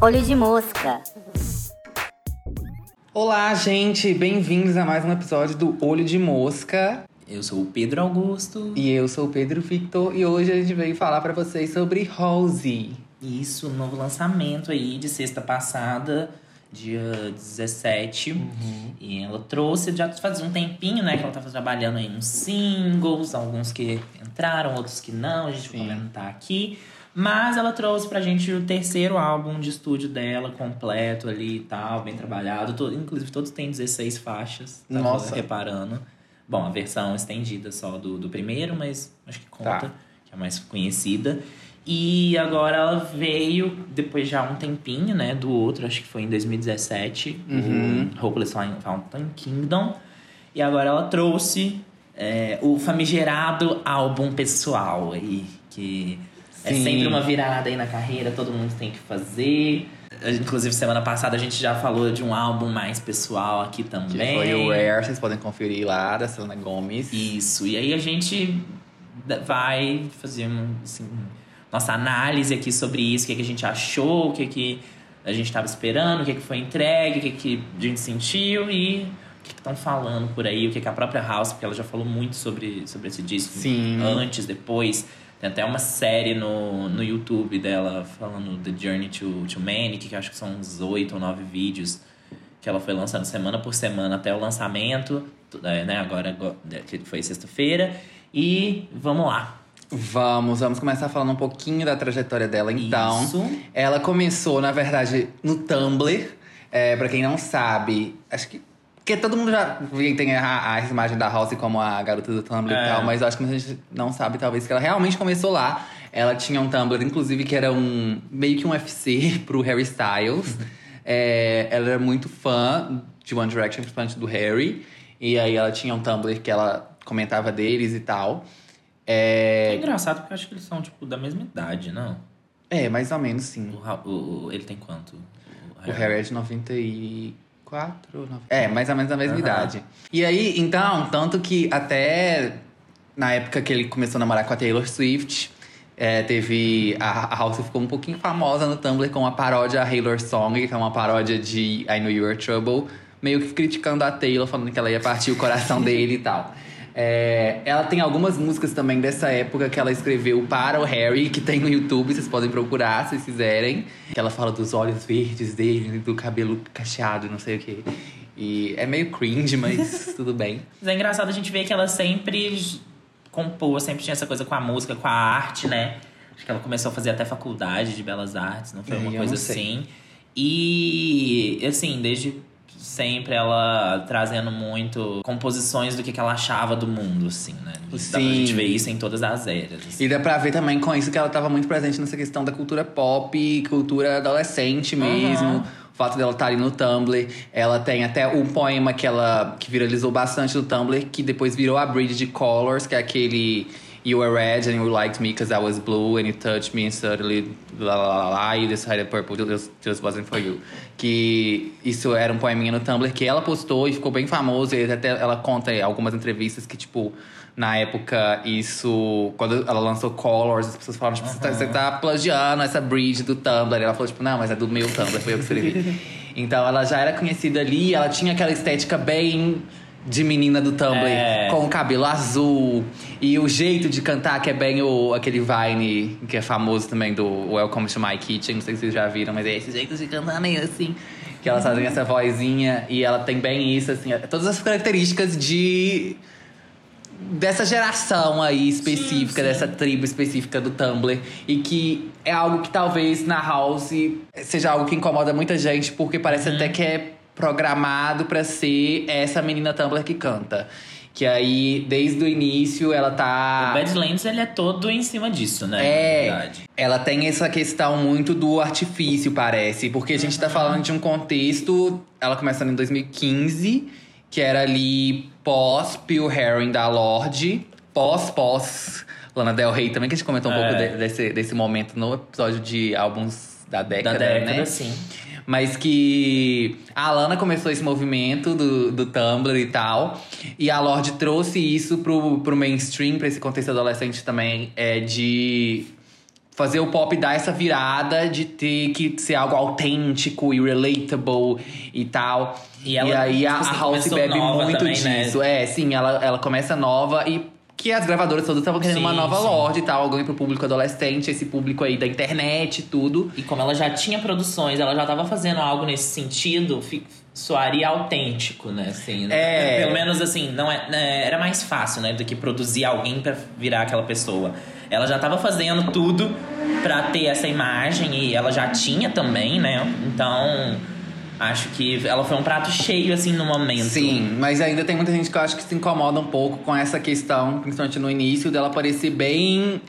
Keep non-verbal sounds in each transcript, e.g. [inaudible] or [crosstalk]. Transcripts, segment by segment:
Olho de mosca. Olá, gente! Bem-vindos a mais um episódio do Olho de Mosca. Eu sou o Pedro Augusto. E eu sou o Pedro Victor. E hoje a gente veio falar pra vocês sobre Rose. Isso, um novo lançamento aí de sexta passada, dia 17. E ela trouxe, já fazia um tempinho, né, que ela tava trabalhando aí nos singles, alguns que entraram, outros que não, a gente vai Sim. comentar aqui. Mas ela trouxe pra gente o terceiro álbum de estúdio dela, completo ali e tal, bem trabalhado. To- inclusive, todos têm 16 faixas. Tava Nossa. reparando. Bom, a versão estendida só do, do primeiro, mas acho que conta, Tá. que é a mais conhecida. E agora ela veio, depois já um tempinho, né, do outro, acho que foi em 2017, Uhum. o Hopeless Fountain Kingdom. E agora ela trouxe é, o famigerado álbum pessoal aí, que é Sim. sempre uma virada aí na carreira, todo mundo tem que fazer. Inclusive, semana passada a gente já falou de um álbum mais pessoal aqui Que também. foi o Rare, vocês podem conferir lá, da Selena Gomez. Isso, e aí a gente vai fazer um, assim, nossa análise aqui sobre isso, o que, que a gente achou, o que, que a gente estava esperando, o que, que foi entregue, o que, que a gente sentiu e o que estão falando por aí, o que, que a própria House, porque ela já falou muito sobre, sobre esse disco Sim. antes, depois. Tem até uma série no, no YouTube dela falando The Journey to, to Manic, que acho que são uns oito ou nove vídeos que ela foi lançando semana por semana até o lançamento, é, né? Agora agora- que foi sexta-feira. E vamos lá. Vamos, vamos começar falando um pouquinho da trajetória dela, então. Isso. Ela começou, na verdade, no Tumblr. É, pra quem não sabe, acho que. Porque todo mundo já tem a, a imagem da House como a garota do Tumblr É. e tal, mas eu acho que muita gente não sabe, talvez, que ela realmente começou lá. Ela tinha um Tumblr, inclusive, que era um meio que um UFC [laughs] pro Harry Styles. É, ela era muito fã de One Direction, principalmente do Harry. E aí ela tinha um Tumblr que ela comentava deles e tal. É É, engraçado porque eu acho que eles são, tipo, da mesma idade, não? é mais ou menos sim. O, o- o- ele tem quanto? O Harry é de 94 ou 90. É, mais ou menos da mesma Aham. idade. E aí, então, tanto que até na época que ele começou a namorar com a Taylor Swift, é, teve. A, a House ficou um pouquinho famosa no Tumblr com a paródia Taylor Song, que é uma paródia de I Know You Were Trouble, meio que criticando a Taylor, falando que ela ia partir o coração dele e tal. É, ela tem algumas músicas também dessa época que ela escreveu para o Harry, que tem no YouTube, vocês podem procurar se quiserem. Que ela fala dos olhos verdes dele, do cabelo cacheado, não sei o quê. E é meio cringe, mas [laughs] tudo bem. Mas é engraçado a gente ver que ela sempre compôs, sempre tinha essa coisa com a música, com a arte, né? Acho que ela começou a fazer até faculdade de belas artes, não foi É, uma eu coisa assim. E, assim, desde sempre ela trazendo muito composições do que, que ela achava do mundo, assim, né? Dá pra Sim. gente ver isso em todas as eras. assim. E dá pra ver também com isso que ela tava muito presente nessa questão da cultura pop, cultura adolescente mesmo. Aham. O fato dela estar ali no Tumblr. Ela tem até um poema que ela que viralizou bastante no Tumblr, que depois virou a Bridge de Colors, que é aquele You were red and you liked me because I was blue and you touched me and suddenly la la la you decided purple just, just wasn't for you. Que isso era um poeminha no Tumblr que ela postou e ficou bem famoso. E até ela conta em algumas entrevistas que, tipo, na época, isso. Quando ela lançou Colors, as pessoas falaram, tipo, você, tá, você tá plagiando essa bridge do Tumblr. E ela falou, tipo, não, mas é do meu Tumblr, foi eu que escrevi. [laughs] então ela já era conhecida ali, ela tinha aquela estética bem de menina do Tumblr, É. com o cabelo azul. E o jeito de cantar, que é bem o, aquele Vine, que é famoso também do Welcome to My Kitchen, não sei se vocês já viram, mas é esse jeito de cantar meio assim. Que elas fazem essa vozinha e ela tem bem isso, assim, todas as características de dessa geração aí específica, Sim, sim. dessa tribo específica do Tumblr. E que é algo que talvez na House seja algo que incomoda muita gente, porque parece Uhum. até que é programado pra ser essa menina Tumblr que canta. Que aí, desde o início, ela tá. O Badlands, ele é todo em cima disso, né? É, ela tem essa questão muito do artifício, parece. Porque a gente tá falando de um contexto, ela começando em 2015, que era ali pós Pure Herring da Lorde, pós-pós Lana Del Rey também, que a gente comentou um É. pouco de- desse, desse momento no episódio de álbuns da década, Da década, né? sim. Mas que a Alana começou esse movimento do, do Tumblr e tal. E a Lorde trouxe isso pro, pro mainstream, pra esse contexto adolescente também, é de fazer o pop dar essa virada de ter que ser algo autêntico e relatable e tal. E E, ela, aí a, tipo assim, a House começou bebe muito também, né? disso. É, sim, ela, ela começa nova e que as gravadoras todas estavam querendo uma Sim, nova sim. Lorde e tal, alguém pro público adolescente, esse público aí da internet e tudo. E como ela já tinha produções, ela já tava fazendo algo nesse sentido, soaria autêntico, né? Assim, É. Pelo menos assim, não é, né, era mais fácil, né? Do que produzir alguém pra virar aquela pessoa. Ela já tava fazendo tudo pra ter essa imagem e ela já tinha também, né? Então, acho que ela foi um prato cheio, assim, no momento. Sim, mas ainda tem muita gente que eu acho que se incomoda um pouco com essa questão, principalmente no início, dela parecer bem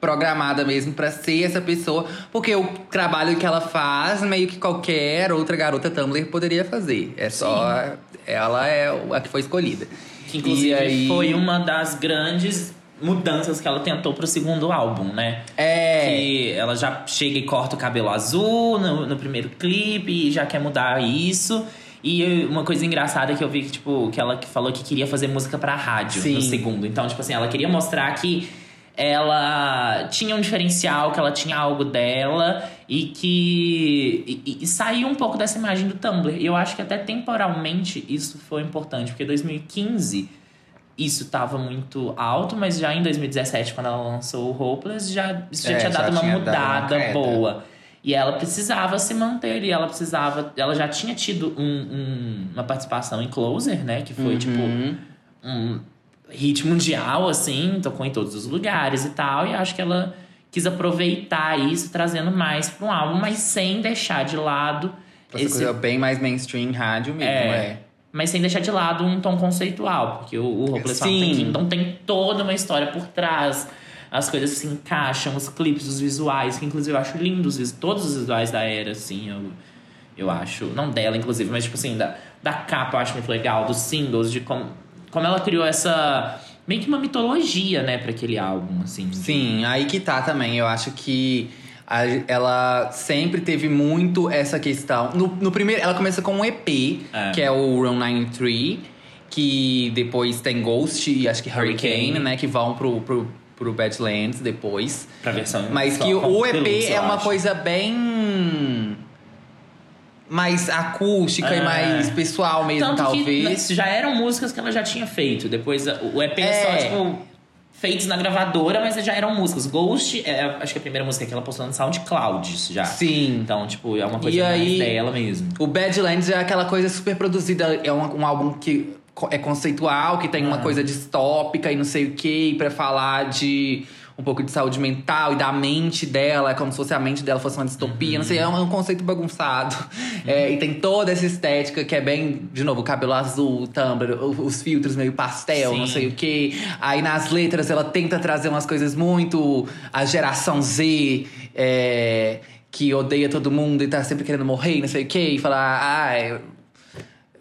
programada mesmo pra ser essa pessoa, porque o trabalho que ela faz, meio que qualquer outra garota Tumblr poderia fazer. É só ela é a que foi escolhida. Que inclusive aí- foi uma das grandes mudanças que ela tentou pro segundo álbum, né? É. Que ela já chega e corta o cabelo azul no, no primeiro clipe e já quer mudar isso. E uma coisa engraçada que eu vi que, tipo, que ela falou que queria fazer música pra rádio Sim. no segundo. Então, tipo assim, ela queria mostrar que ela tinha um diferencial, que ela tinha algo dela e que. E- e saiu um pouco dessa imagem do Tumblr. E eu acho que até temporalmente isso foi importante, porque 2015 isso estava muito alto, mas já em 2017, quando ela lançou o Hopeless, já, isso já É, tinha já dado uma tinha dado uma mudada boa. E ela precisava se manter e ela precisava. Ela já tinha tido um- um- uma participação em Closer, né? Que foi tipo Uhum. um hit mundial, assim, tocou em todos os lugares e tal. E acho que ela quis aproveitar isso, trazendo mais para um álbum, mas sem deixar de lado Essa esse coisa bem mais mainstream rádio mesmo, É. é. Mas sem deixar de lado um tom conceitual, porque o, o Hopeless. Fountain Kingdom tem toda uma história por trás. As coisas se encaixam, os clipes, os visuais, que inclusive eu acho lindos, todos os visuais da era, assim, eu, eu acho. Não dela, inclusive, mas tipo assim, da, da capa eu acho muito legal, dos singles, de como, como ela criou essa. meio que uma mitologia, né, pra aquele álbum, assim. Sim, aí que tá também. Eu acho que a- ela sempre teve muito essa questão. No, no primeiro, ela começa com um EP, É. que é o Run 93, que depois tem Ghost e acho que Hurricane, Hurricane. né? Que vão pro, pro, pro Badlands depois. Pra versão. Mas só que o EP deluxe, é uma acho. coisa bem. mais acústica e É. mais pessoal mesmo, Tanto talvez. já eram músicas que ela já tinha feito. Depois o EP é, só, É. tipo, feitos na gravadora, mas já eram músicas. Ghost, é, acho que a primeira música que ela postou no SoundCloud já. Sim. Então, tipo, é uma coisa E mais aí- dela mesmo. O Badlands é aquela coisa super produzida, é um, um álbum que é conceitual, que tem uma Ah. coisa distópica e não sei o que, pra falar de um pouco de saúde mental e da mente dela, é como se fosse a mente dela fosse uma distopia, não sei, é um, é um conceito bagunçado. É, e tem toda essa estética que é bem, de novo, cabelo azul, Tumblr, os filtros meio pastel, Sim. não sei o que. Aí nas letras ela tenta trazer umas coisas muito a geração Z, é, que odeia todo mundo e tá sempre querendo morrer, não sei o que, e falar, ai.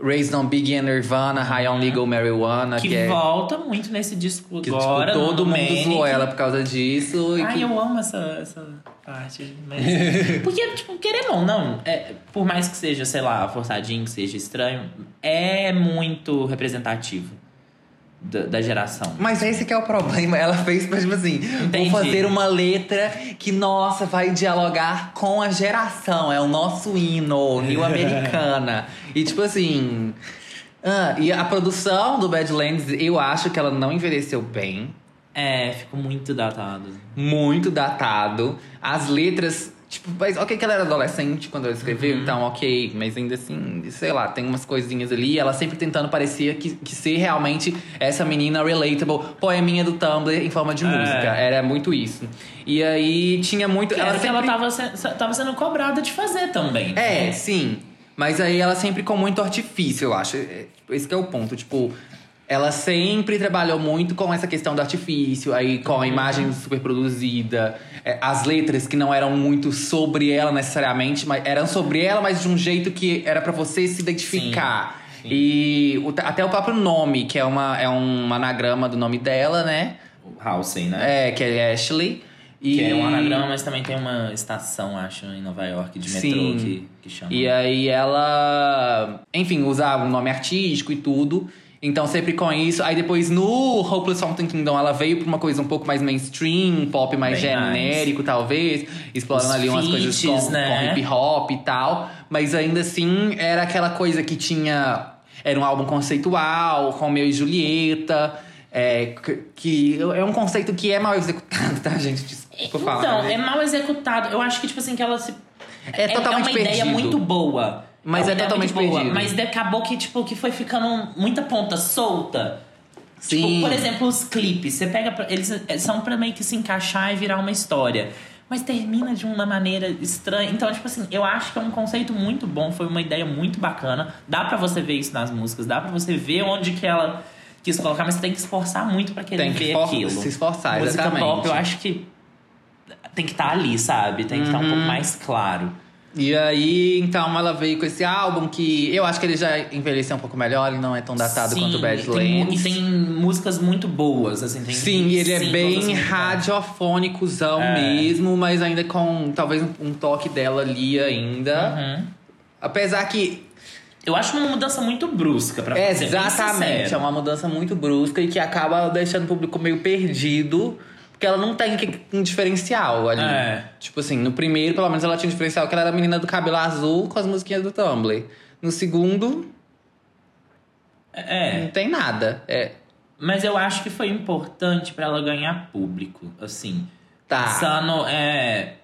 Raised on Biggie and Nirvana, High on Legal Marijuana, Que, que, é. volta muito nesse disco Que agora. tipo, todo mundo Manic. zoou ela por causa disso. Ai, que- eu amo essa, essa parte. Mas... [laughs] Porque, tipo, querendo ou não, é, por mais que seja, sei lá, forçadinho, que seja estranho, é muito representativo da, da geração. Mas esse que é o problema. Ela fez tipo assim, Entendi. vou fazer uma letra que, nossa, vai dialogar com a geração. É o nosso hino, Rio Americana. [laughs] e tipo assim. ah, e a produção do Badlands, eu acho que ela não envelheceu bem. É, ficou muito datado. Muito datado. As letras. Tipo, mas ok que ela era adolescente quando ela escreveu, Uhum. então ok. Mas ainda assim, sei lá, tem umas coisinhas ali. Ela sempre tentando parecer que, que ser realmente essa menina relatable, poeminha do Tumblr em forma de É. música. Era muito isso. E aí tinha muito. Ela que ela sempre- tava, se- tava sendo cobrada de fazer também. né? é, sim. Mas aí ela sempre com muito artifício, eu acho. É, Esse que é o ponto. Tipo, ela sempre trabalhou muito com essa questão do artifício, aí com a imagem super produzida, é, as letras que não eram muito sobre ela necessariamente, mas eram sobre ela, mas de um jeito que era pra você se identificar. Sim, sim. E o- até o próprio nome, que é, uma, é um anagrama do nome dela, né? Halsey, né? É, que é Ashley. E... Que é um anagrama, mas também tem uma estação, acho, em Nova York, de metrô Sim. que, que chama. E aí ela, enfim, usava um nome artístico e tudo. Então sempre com isso. Aí depois no Hopeless Fountain Kingdom ela veio pra uma coisa um pouco mais mainstream, pop mais Bem genérico, talvez. Explorando Os ali umas coisas feats, com, né? com hip hop e tal. Mas ainda assim era aquela coisa que tinha. Era um álbum conceitual, Romeu e Julieta. É, que- é um conceito que é mal executado, tá, gente? Desculpa falar. Então, né? é mal executado. Eu acho que, tipo assim, que ela se. É totalmente uma ideia perdido. muito boa. Mas é ideia totalmente boa, perdido. Mas acabou que, tipo, que foi ficando muita ponta solta. Sim. Tipo, por exemplo, os clipes. Você pega. pra- Eles são pra meio que se encaixar e virar uma história. Mas termina de uma maneira estranha. Então, tipo assim, eu acho que é um conceito muito bom. Foi uma ideia muito bacana. Dá pra você ver isso nas músicas. Dá pra você ver onde que ela quis colocar. Mas você tem que esforçar muito pra querer Tem que ver for- aquilo. se esforçar, Música exatamente. pop, eu acho que tem que estar ali, sabe? Tem que estar um Uhum. pouco mais claro. E aí, então, ela veio com esse álbum que eu acho que ele já envelheceu um pouco melhor, ele não é tão datado Sim, quanto o e tem, Badlands. e tem músicas muito boas, assim. Tem Sim, e ele é bem radiofônicozão É. mesmo, mas ainda com talvez um, toque dela ali ainda. Uhum. Apesar que. Eu acho uma mudança muito brusca, pra bem exatamente, é uma mudança muito brusca e que acaba deixando o público meio perdido. Porque ela não tem um diferencial ali. É. Tipo assim, no primeiro, pelo menos, ela tinha um diferencial que ela era a menina do cabelo azul com as musiquinhas do Tumblr. No segundo, É, não tem nada. É. mas eu acho que foi importante pra ela ganhar público, assim. Tá. Pensando, é,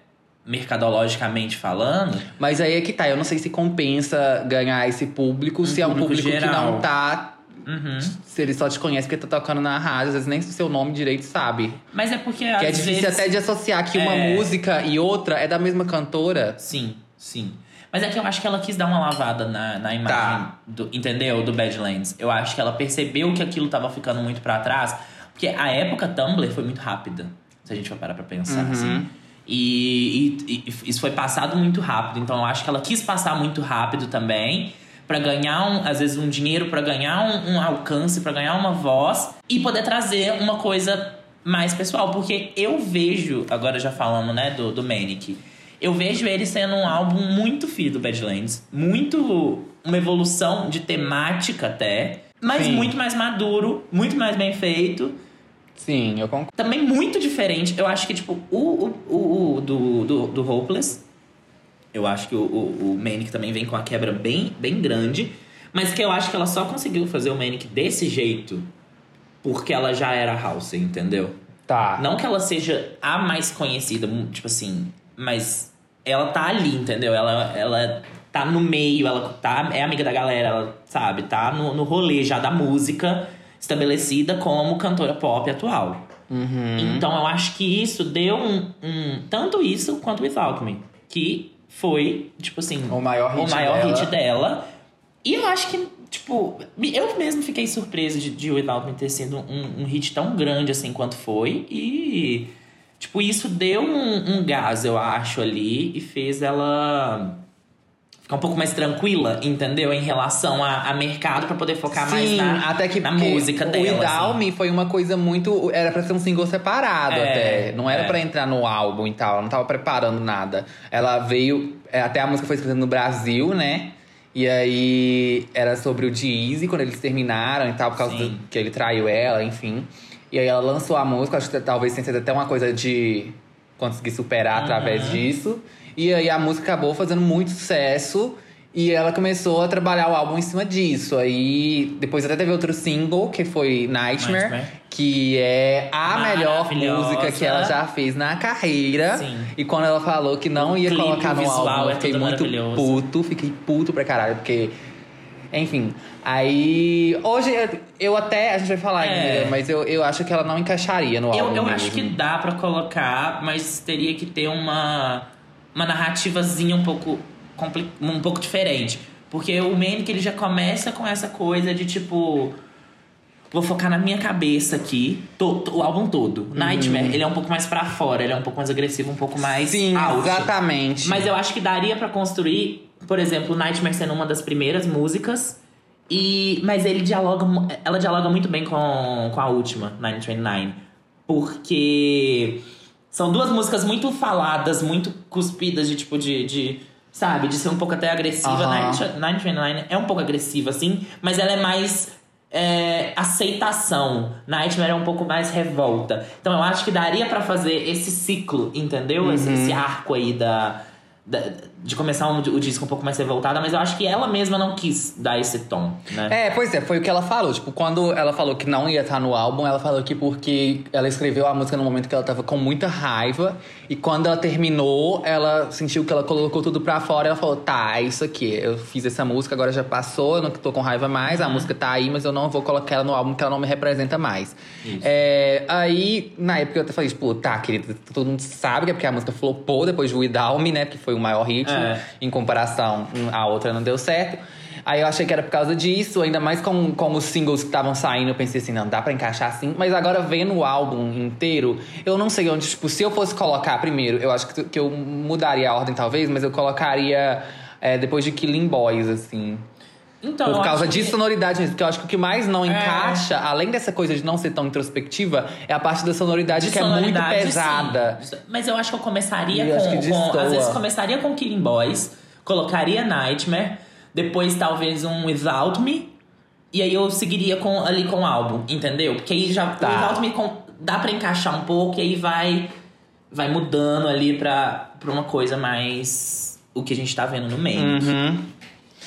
mercadologicamente falando, Mas aí é que tá, eu não sei se compensa ganhar esse público, se é um público público que geral. não tá. Uhum. Se ele só te conhece porque tá tocando na rádio, às vezes nem o seu nome direito sabe. Mas é porque que é difícil vezes... até de associar que uma É. música e outra é da mesma cantora. Sim, sim. Mas é que eu acho que ela quis dar uma lavada na, na imagem, Tá. do, entendeu? Do Badlands. Eu acho que ela percebeu que aquilo tava ficando muito pra trás. Porque a época Tumblr foi muito rápida, se a gente for parar pra pensar, Uhum. assim. E, e- e isso foi passado muito rápido. Então eu acho que ela quis passar muito rápido também. Pra ganhar, um, às vezes, um dinheiro, pra ganhar um, um alcance, pra ganhar uma voz. E poder trazer uma coisa mais pessoal. Porque eu vejo, agora já falando, né, do, do Manic. Eu vejo ele sendo um álbum muito filho do Badlands. Muito uma evolução de temática até. Mas Sim. muito mais maduro, muito mais bem feito. Sim, eu concordo. Também muito diferente. Eu acho que, tipo, o, o, o, o do, do, do Hopeless. Eu acho que o, o, o Manic também vem com a quebra bem, bem grande. Mas que eu acho que ela só conseguiu fazer o Manic desse jeito porque ela já era House, entendeu? Tá. Não que ela seja a mais conhecida, tipo assim, mas ela tá ali, entendeu? Ela, ela tá no meio, ela tá, é amiga da galera, ela sabe, tá no, no rolê já da música estabelecida como cantora pop atual. Uhum. Então eu acho que isso deu um, um- Tanto isso quanto Without Me. Que foi, tipo assim. O maior hit o maior dela. hit dela. E eu acho que, tipo, eu mesmo fiquei surpresa de, de Without Me ter sido um, um hit tão grande assim quanto foi. E, tipo, isso deu um, um gás, eu acho, ali. E fez ela ficar um pouco mais tranquila, entendeu? Em relação a, a mercado, pra poder focar mais Sim, na, até que na música o dela. Without assim. Me foi uma coisa muito. Era pra ser um single separado É, até. Não era é. pra entrar no álbum e tal. Ela não tava preparando nada. Ela veio. é, Até a música foi escrita no Brasil, né? E aí era sobre o Deezy, quando eles terminaram e tal, por causa Sim. do, que ele traiu ela, enfim. E aí ela lançou a música, acho que talvez tenha sido até uma coisa de conseguir superar através Uhum. disso. E aí a música acabou fazendo muito sucesso. E ela começou a trabalhar o álbum em cima disso. Aí depois até teve outro single, que foi Nightmare, Nightmare. que é a melhor música que ela já fez na carreira. Sim. E quando ela falou que não O ia clipe, colocar no álbum, é eu fiquei tudo muito puto, fiquei puto pra caralho, porque. Enfim, aí. Hoje eu- eu até. A gente vai falar É. ainda, mas eu, eu acho que ela não encaixaria no Eu, álbum. eu mesmo. acho que dá pra colocar, mas teria que ter uma, uma narrativazinha um pouco, um pouco diferente. Porque o Manic ele já começa com essa coisa de tipo. Vou focar na minha cabeça aqui, to- to- o álbum todo. Nightmare, ele é um pouco mais pra fora, ele é um pouco mais agressivo, um pouco mais Sim, out. exatamente. Mas eu acho que daria pra construir, por exemplo, Nightmare sendo uma das primeiras músicas. E, mas ele dialoga, ela dialoga muito bem com, com a última, 929. Porque São duas músicas muito faladas, muito cuspidas, de tipo, de. de sabe, de ser um pouco até agressiva. Aham. 929 é um pouco agressiva, assim, mas ela é mais. é, aceitação. Nightmare é um pouco mais revolta. Então eu acho que daria pra fazer esse ciclo, entendeu? Esse, esse arco aí da, da- de começar um- o disco um pouco mais revoltada, mas eu acho que ela mesma não quis dar esse tom, né? É, pois é, foi o que ela falou. Tipo, quando ela falou que não ia estar no álbum, ela falou que porque ela escreveu a música no momento que ela tava com muita raiva. E quando ela terminou, ela sentiu que ela colocou tudo pra fora. Ela falou: tá, é isso aqui. Eu fiz essa música, agora já passou, eu não tô com raiva mais. A música tá aí, mas eu não vou colocar ela no álbum porque ela não me representa mais. É, aí, na época, eu até falei: tipo, tá, querida, todo mundo sabe que é porque a música flopou depois de Without Me, né? Que foi o maior hit. É. Em comparação, a outra não deu certo. Aí eu achei que era por causa disso, ainda mais com, com os singles que estavam saindo, eu pensei assim, não, dá pra encaixar assim. Mas agora vendo o álbum inteiro, eu não sei onde, tipo, se eu fosse colocar primeiro, eu acho que, que eu mudaria a ordem talvez, mas eu colocaria é, depois de Killing Boys, assim. Então, Por causa de que- sonoridade mesmo, porque eu acho que o que mais não É. encaixa, além dessa coisa de não ser tão introspectiva, é a parte da sonoridade de que é muito sonoridade, pesada. sim. Mas eu acho que eu começaria eu com, com-. Às vezes começaria com Killing Boys, colocaria Nightmare, depois talvez um Without Me, e aí eu seguiria com, ali com o álbum, entendeu? Porque aí já Tá. o Without Me dá pra encaixar um pouco, e aí vai, vai mudando ali pra, pra uma coisa mais. o que a gente tá vendo no meio. Uhum.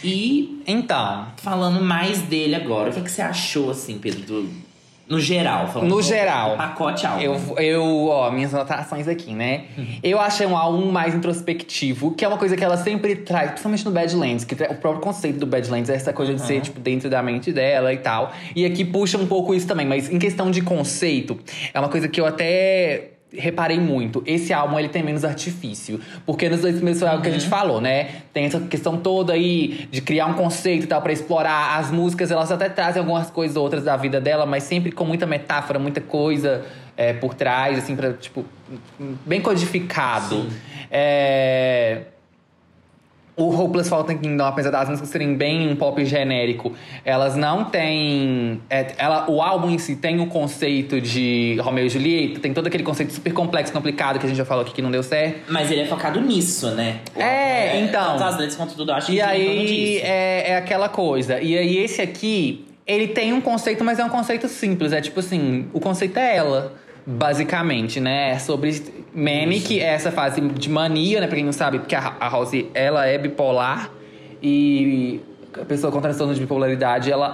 E Então, falando mais dele agora, o que, que você achou, assim, Pedro? do- no geral, falando No do- geral. do pacote álbum. Eu, eu, ó, minhas anotações aqui, né? Eu achei um álbum mais introspectivo, que é uma coisa que ela sempre traz, principalmente no Badlands, que o próprio conceito do Badlands é essa coisa de ser, tipo, dentro da mente dela e tal. E aqui puxa um pouco isso também, mas em questão de conceito, é uma coisa que eu até reparei muito. Esse álbum, ele tem menos artifício. Porque nos dois primeiros foi algo que a gente falou, né? Tem essa questão toda aí de criar um conceito e tal pra explorar. As músicas, elas até trazem algumas coisas outras da vida dela, mas sempre com muita metáfora, muita coisa é, por trás, assim, pra, tipo, bem codificado. É... O Hopeless Fallen Kingdom, apesar das músicas serem bem um pop genérico, elas não têm. é, ela, o álbum em si tem o conceito de Romeo e Julieta, tem todo aquele conceito super complexo, complicado que a gente já falou aqui que não deu certo. Mas ele é focado nisso, né? É, então. Tanto as letras quanto tudo, acho que E torno aí é, é aquela coisa. E aí esse aqui, ele tem um conceito, mas é um conceito simples. É tipo assim, o conceito é ela, basicamente, né? É sobre Manic, é essa fase de mania, né? Pra quem não sabe, porque a, a Rose, ela é bipolar. E a pessoa com transtorno de bipolaridade, ela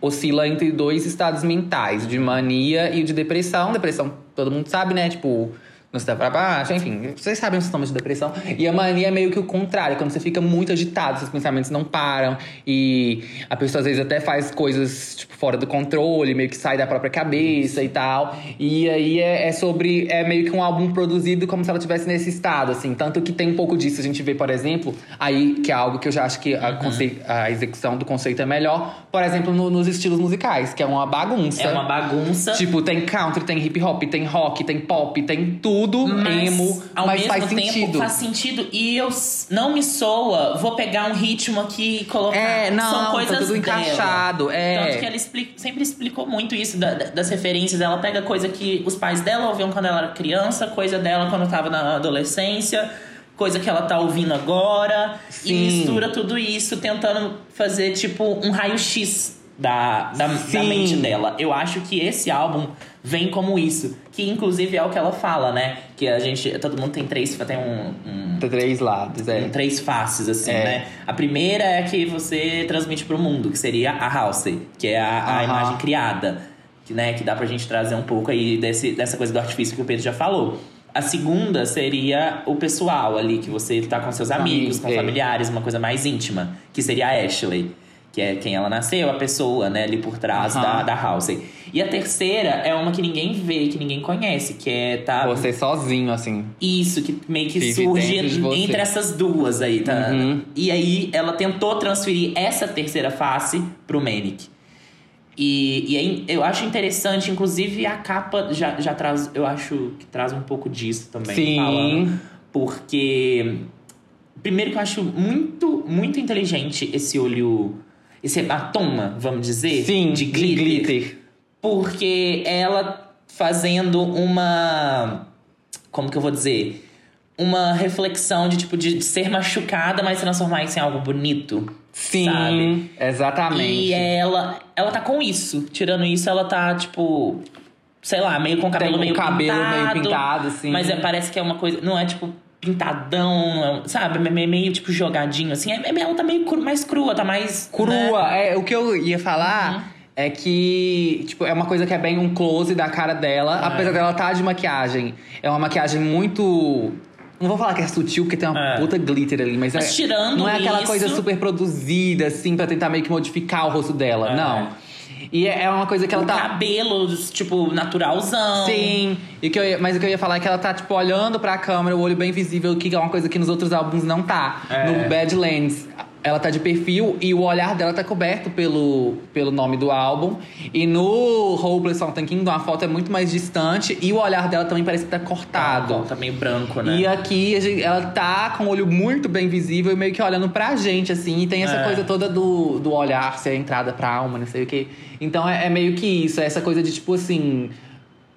oscila entre dois estados mentais. De mania e de depressão. Depressão, todo mundo sabe, né? Tipo... Não se dá pra baixo, enfim, vocês sabem os sintomas de depressão. E a mania é meio que o contrário, quando você fica muito agitado, seus pensamentos não param. E a pessoa às vezes até faz coisas tipo, fora do controle, meio que sai da própria cabeça e tal. E aí é, é sobre. É meio que um álbum produzido como se ela estivesse nesse estado, assim. Tanto que tem um pouco disso. A gente vê, por exemplo, aí, que é algo que eu já acho que a, concei- a execução do conceito é melhor, por exemplo, no- nos estilos musicais, que é uma bagunça. É uma bagunça. Tipo, tem country, tem hip hop, tem rock, tem pop, tem tudo emo, ao mas mesmo faz tempo sentido. faz sentido. E eu não me soa, vou pegar um ritmo aqui e colocar. É, não, São tá coisas tudo dela. encaixado, é. Tanto que ela expli- sempre explicou muito isso da- da- das referências. Ela pega coisa que os pais dela ouviam quando ela era criança, coisa dela quando tava na adolescência. Coisa que ela tá ouvindo agora. Sim. E mistura tudo isso, tentando fazer, tipo, um raio-x da, da, da mente dela. Eu acho que esse álbum vem como isso. Que inclusive é o que ela fala, né? Que a gente. Todo mundo tem três. Tem um. um- Tem três lados, é. tem três faces, assim, É. né? A primeira é a que você transmite pro mundo, que seria a house, que é a, a Aham. imagem criada. Que, né, que dá pra gente trazer um pouco aí desse, dessa coisa do artifício que o Pedro já falou. A segunda seria o pessoal ali, que você tá com seus amigos, com é. familiares, uma coisa mais íntima, que seria a Ashley. Que é quem ela nasceu, a pessoa, né, ali por trás Aham. da, da house. E a terceira é uma que ninguém vê, que ninguém conhece, que é tá Você sozinho, assim. isso, que meio que Vive surge entre essas duas aí, tá? Uhum. E aí ela tentou transferir essa terceira face pro Manic. E, e aí eu acho interessante, inclusive a capa já, já traz, eu acho que traz um pouco disso também. Sim. falando. porque, primeiro que eu acho muito, muito inteligente esse olho, esse hematoma, vamos dizer, Sim, de glitter. Porque ela fazendo uma como que eu vou dizer? Uma reflexão de tipo de ser machucada, mas transformar isso em algo bonito. Sim, sabe? exatamente. E ela, ela tá com isso. Tirando isso, ela tá, tipo, sei lá, meio com o cabelo Tem o meio cabelo pintado. meio pintado, assim. Mas é- parece que é uma coisa. Não é tipo pintadão, é- sabe? É meio, tipo jogadinho, assim. É, é- ela tá meio cru- mais crua, tá mais. Crua, né? é, o que eu ia falar Uhum. é que, tipo, é uma coisa que é bem um close da cara dela, É. apesar dela estar de maquiagem. É uma maquiagem muito. Não vou falar que é sutil, porque tem uma É. puta glitter ali, mas, Mas é, tirando não é aquela isso- coisa super produzida, assim, pra tentar meio que modificar o rosto dela. É. Não. E é é uma coisa que ela o tá. cabelo, tipo, naturalzão. Sim, e que eu ia- mas o que eu ia falar é que ela tá, tipo, olhando pra câmera, o olho bem visível, que é uma coisa que nos outros álbuns não tá. É. No Badlands, ela tá de perfil e o olhar dela tá coberto pelo, pelo nome do álbum. E no Hopeless Fountain Kingdom, a foto é muito mais distante e o olhar dela também parece que tá cortado. Tá meio branco, né? E aqui gente- ela tá com o olho muito bem visível e meio que olhando pra gente, assim. E tem essa É. coisa toda do, do olhar, ser a entrada pra alma, não sei o quê. Então é, é meio que isso, é essa coisa de tipo assim.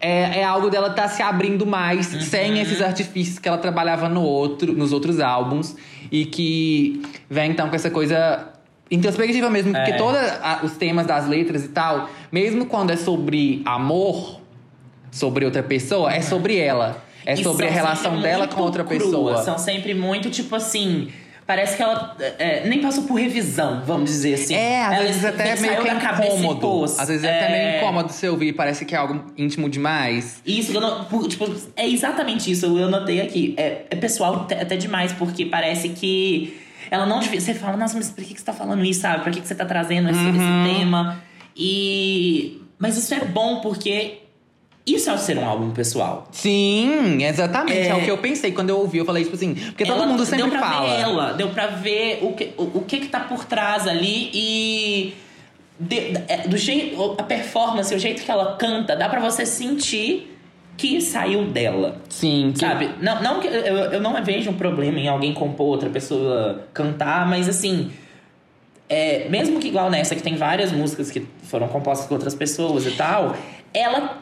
É, é algo dela tá se abrindo mais, Uhum. sem esses artifícios que ela trabalhava no outro, nos outros álbuns. E que vem então com essa coisa introspectiva mesmo. Porque É. todos os temas das letras e tal, mesmo quando é sobre amor, sobre outra pessoa, é sobre ela. É E sobre a relação dela com outra cruas, pessoa. São sempre muito, tipo assim. Parece que ela é, nem passou por revisão, vamos dizer assim. É, às Ela vezes até meio que incômodo. Às vezes é até meio É, incômodo se ouvir, parece que é algo íntimo demais. Isso, não- tipo, é exatamente isso, eu notei aqui. É, é pessoal até, até demais, porque parece que ela não devia. Você fala, nossa, mas por que, que você tá falando isso, sabe? Por que, que você tá trazendo esse, Uhum. esse tema? E. Mas isso é bom porque isso é ser um álbum pessoal. Sim, exatamente. É, É. o que eu pensei quando eu ouvi. Eu falei, tipo assim, porque todo Ela- mundo sempre deu pra fala. Ver ela, deu pra ver o que, o, o que que tá por trás ali e. de- é, do jeito, a performance, o jeito que ela canta, dá pra você sentir que saiu dela. Sim, que- Sabe? Não, não que eu, eu não vejo um problema em alguém compor, outra pessoa cantar, mas assim. É, mesmo que igual nessa, que tem várias músicas que foram compostas por outras pessoas e tal, ela,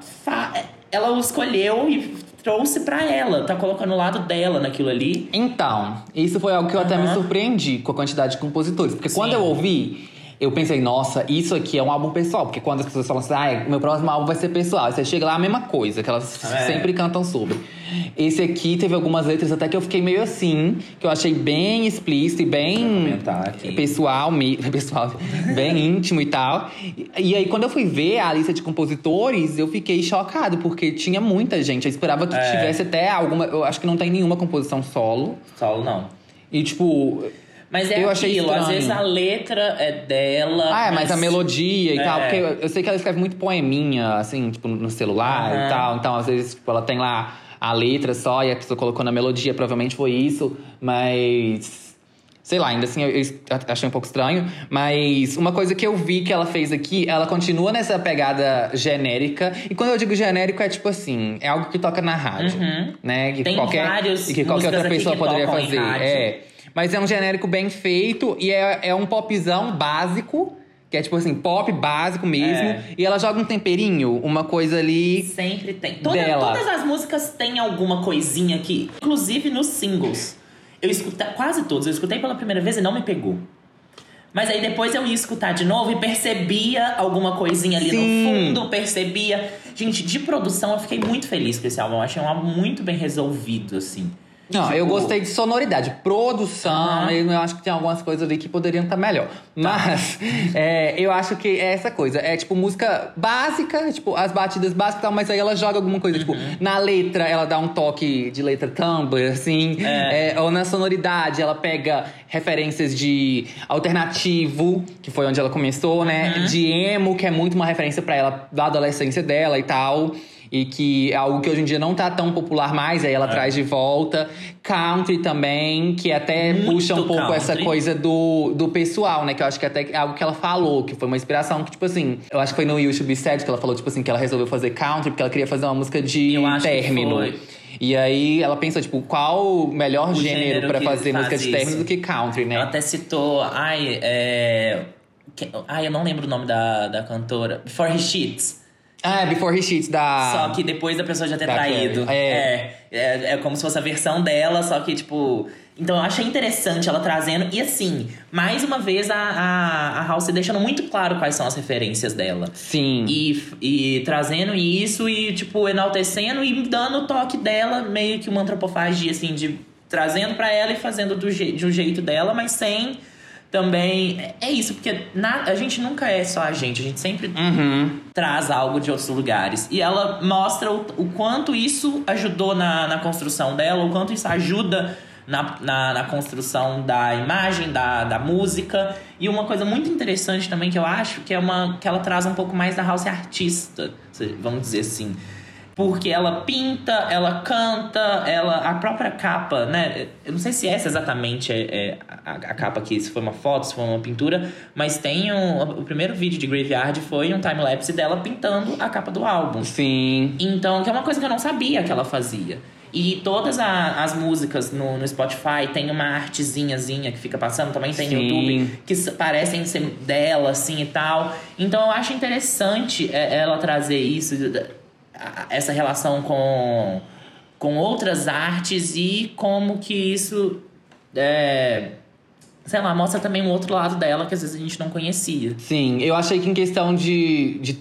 ela o escolheu e trouxe pra ela, tá colocando o lado dela naquilo ali. Então, isso foi algo que eu até me surpreendi com a quantidade de compositores. Porque quando Sim. eu ouvi, eu pensei, nossa, isso aqui é um álbum pessoal. Porque quando as pessoas falam assim, ah, meu próximo álbum vai ser pessoal. Aí você chega lá, a mesma coisa, que elas É. sempre cantam sobre. Esse aqui teve algumas letras até que eu fiquei meio assim, que eu achei bem explícito e bem pessoal, me- [laughs] pessoal, bem [laughs] íntimo e tal. E, e aí, quando eu fui ver a lista de compositores, eu fiquei chocado, porque tinha muita gente. Eu esperava que É. tivesse até alguma. Eu acho que não tem nenhuma composição solo. Solo não. E, tipo. Mas é Eu achei aquilo, às estranho. vezes a letra é dela. Ah, é, mas a melodia e É. tal. Porque eu, eu sei que ela escreve muito poeminha, assim, tipo, no celular Aham. e tal. Então, às vezes, tipo, ela tem lá a letra só e a pessoa colocou na melodia, provavelmente foi isso. Mas. Sei lá, ainda assim eu, eu achei um pouco estranho. Mas uma coisa que eu vi que ela fez aqui, ela continua nessa pegada genérica. E quando eu digo genérico, é tipo assim, é algo que toca na rádio. Uhum. Né? Que Tem qualquer, vários e que qualquer outra pessoa poderia fazer. É. Mas é um genérico bem feito e é, é um popzão básico. Que é tipo assim, pop básico mesmo. É. E ela joga um temperinho, uma coisa ali. Sempre tem. Toda- Dela. Todas as músicas têm alguma coisinha aqui. Inclusive nos singles. Eu escutei quase todos. Eu escutei pela primeira vez e não me pegou. Mas aí depois eu ia escutar de novo e percebia alguma coisinha ali Sim. no fundo, percebia. Gente, de produção eu fiquei muito feliz com esse álbum. Eu achei um álbum muito bem resolvido, assim. Não, Tipo, eu gostei de sonoridade. Produção, Aham. eu acho que tem algumas coisas ali que poderiam estar melhor. Mas é, eu acho que é essa coisa. É tipo música básica, tipo, as batidas básicas e tal, mas aí ela joga alguma coisa. Tipo, Uhum. na letra, ela dá um toque de letra Tumblr, assim. É. É, ou na sonoridade, ela pega referências de alternativo, que foi onde ela começou, né? Uhum. De emo, que é muito uma referência pra ela da adolescência dela e tal. E que é algo que hoje em dia não tá tão popular mais, aí ela É. traz de volta. Country também, que até Muito puxa um pouco country. essa coisa do, do pessoal, né? Que eu acho que até é algo que ela falou, que foi uma inspiração que, tipo assim, eu acho que foi no You Should Be Sad que ela falou, tipo assim, que ela resolveu fazer country porque ela queria fazer uma música de Eu acho que término. foi. E aí ela pensou, tipo, qual o melhor O gênero, gênero pra que fazer faz música de término do que country, né? Ela até citou. Ai, é. ai, eu não lembro o nome da, da cantora. For His Sheets. Ah, Before He Cheats da. Só que depois da pessoa já ter Da traído. Carrie. É. é. É como se fosse a versão dela, só que, tipo. Então eu achei interessante ela trazendo. E assim, mais uma vez a, a, a House deixando muito claro quais são as referências dela. Sim. E, e trazendo isso e, tipo, enaltecendo e dando o toque dela, meio que uma antropofagia, assim, de trazendo pra ela e fazendo do je de um jeito dela, mas sem também. É- isso, porque na, a gente nunca é só a gente, a gente sempre Uhum. traz algo de outros lugares. E ela mostra o, o quanto isso ajudou na, na construção dela, o quanto isso ajuda na, na, na construção da imagem, da, da música. E uma coisa muito interessante também que eu acho que é uma que ela traz um pouco mais da house artista, vamos dizer assim. Porque ela pinta, ela canta, ela a própria capa, né? Eu não sei se essa exatamente é, é a, a capa aqui, se foi uma foto, se foi uma pintura, mas tem um, o primeiro vídeo de Graveyard foi um time-lapse dela pintando a capa do álbum. Sim. Então, que é uma coisa que eu não sabia que ela fazia. E todas a- as músicas no, no Spotify tem uma artezinhazinha que fica passando, também tem no. YouTube, que parecem ser dela, assim e tal. Então eu acho interessante é, ela trazer isso, essa relação com, com outras artes e como que isso. É, sei lá, mostra também um outro lado dela que às vezes a gente não conhecia. Sim, eu achei que em questão de, de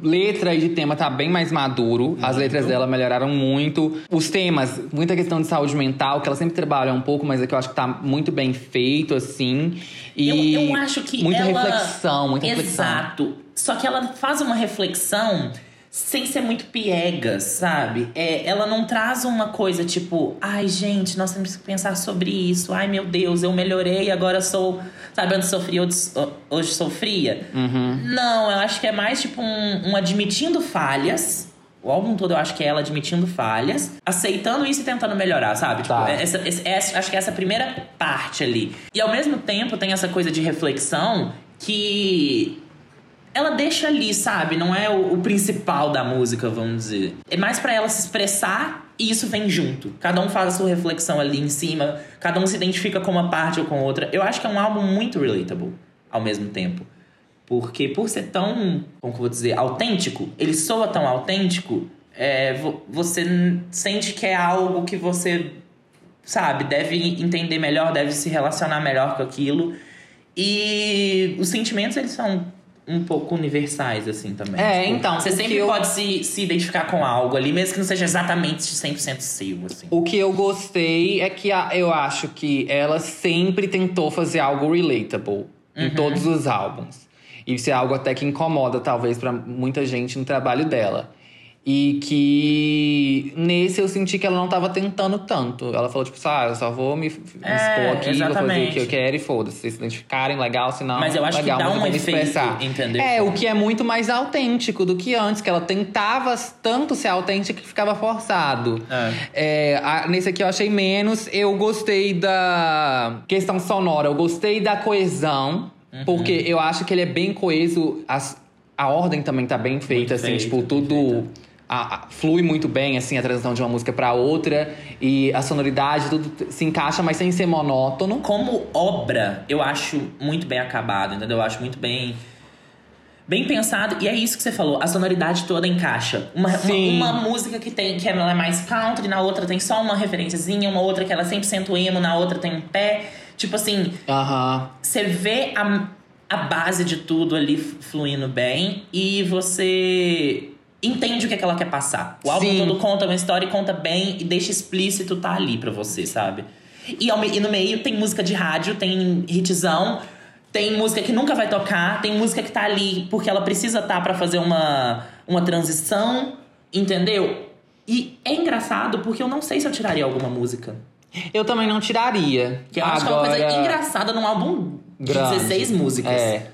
letra e de tema tá bem mais maduro. As letras dela melhoraram muito. Os temas, muita questão de saúde mental, que ela sempre trabalha um pouco, mas é que eu acho que tá muito bem feito, assim. E eu, eu acho que muita ela... reflexão, muita reflexão. Exato. Só que ela faz uma reflexão sem ser muito piegas, sabe? É, ela não traz uma coisa tipo, ai gente, nós temos que pensar sobre isso. Ai meu Deus, eu melhorei, agora sou, sabe, antes sofria, hoje, hoje sofria. Uhum. Não, eu acho que é mais tipo um, um admitindo falhas. O álbum todo eu acho que é ela admitindo falhas, aceitando isso e tentando melhorar, sabe? Tipo, Tá. essa, essa- acho que é essa primeira parte ali. E ao mesmo tempo tem essa coisa de reflexão que ela deixa ali, sabe? Não é o, o principal da música, vamos dizer. É mais pra ela se expressar e isso vem junto. Cada um faz a sua reflexão ali em cima, cada um se identifica com uma parte ou com outra. Eu acho que é um álbum muito relatable ao mesmo tempo. Porque por ser tão, como que eu vou dizer, autêntico, ele soa tão autêntico, é, vo- você sente que é algo que você, sabe, deve entender melhor, deve se relacionar melhor com aquilo. E os sentimentos, eles são um pouco universais, assim, também. É, então, Você sempre eu- pode se, se identificar com algo ali, mesmo que não seja exatamente 100% seu, assim. O que eu gostei é que a- eu acho que ela sempre tentou fazer algo relatable em Uhum. todos os álbuns. E isso é algo até que incomoda, talvez, pra muita gente no trabalho dela. E que nesse eu senti que ela não tava tentando tanto. Ela falou, tipo, ah, eu só vou me, me É, expor aqui, vou fazer o exatamente. que eu quero e foda-se. Se identificarem, legal, se não, Mas eu acho que legal, dá mas eu um efeito, expressar. entendeu? É, o que é muito mais autêntico do que antes, que ela tentava tanto ser autêntica que ficava forçado. É, a- nesse aqui eu achei menos. Eu gostei da questão sonora, eu gostei da coesão, Uhum. porque eu acho que ele é bem coeso. As- a ordem também tá bem feita, assim, feito, tipo, tudo. A- a- flui muito bem, assim, a transição de uma música pra outra. E a sonoridade, tudo se encaixa, mas sem ser monótono. Como obra, eu acho muito bem acabado, entendeu? Eu acho muito bem. Bem pensado, e é isso que você falou, a sonoridade toda encaixa. Uma, uma, uma música que tem que ela é mais country, na outra tem só uma referenciazinha, uma outra que ela é 100% emo, na outra tem um pé. Tipo assim, Aham. você vê a, a base de tudo ali fluindo bem e você entende o que, é que ela quer passar. O álbum Sim. todo conta uma história e conta bem e deixa explícito tá ali pra você, sabe? E, ao e no meio tem música de rádio, tem hitzão, tem música que nunca vai tocar, tem música que tá ali porque ela precisa estar tá pra fazer uma, uma transição, entendeu? E é engraçado porque eu não sei se eu tiraria alguma música. Eu também não tiraria. Que eu acho que é uma coisa engraçada num álbum de Grande. 16 músicas. É.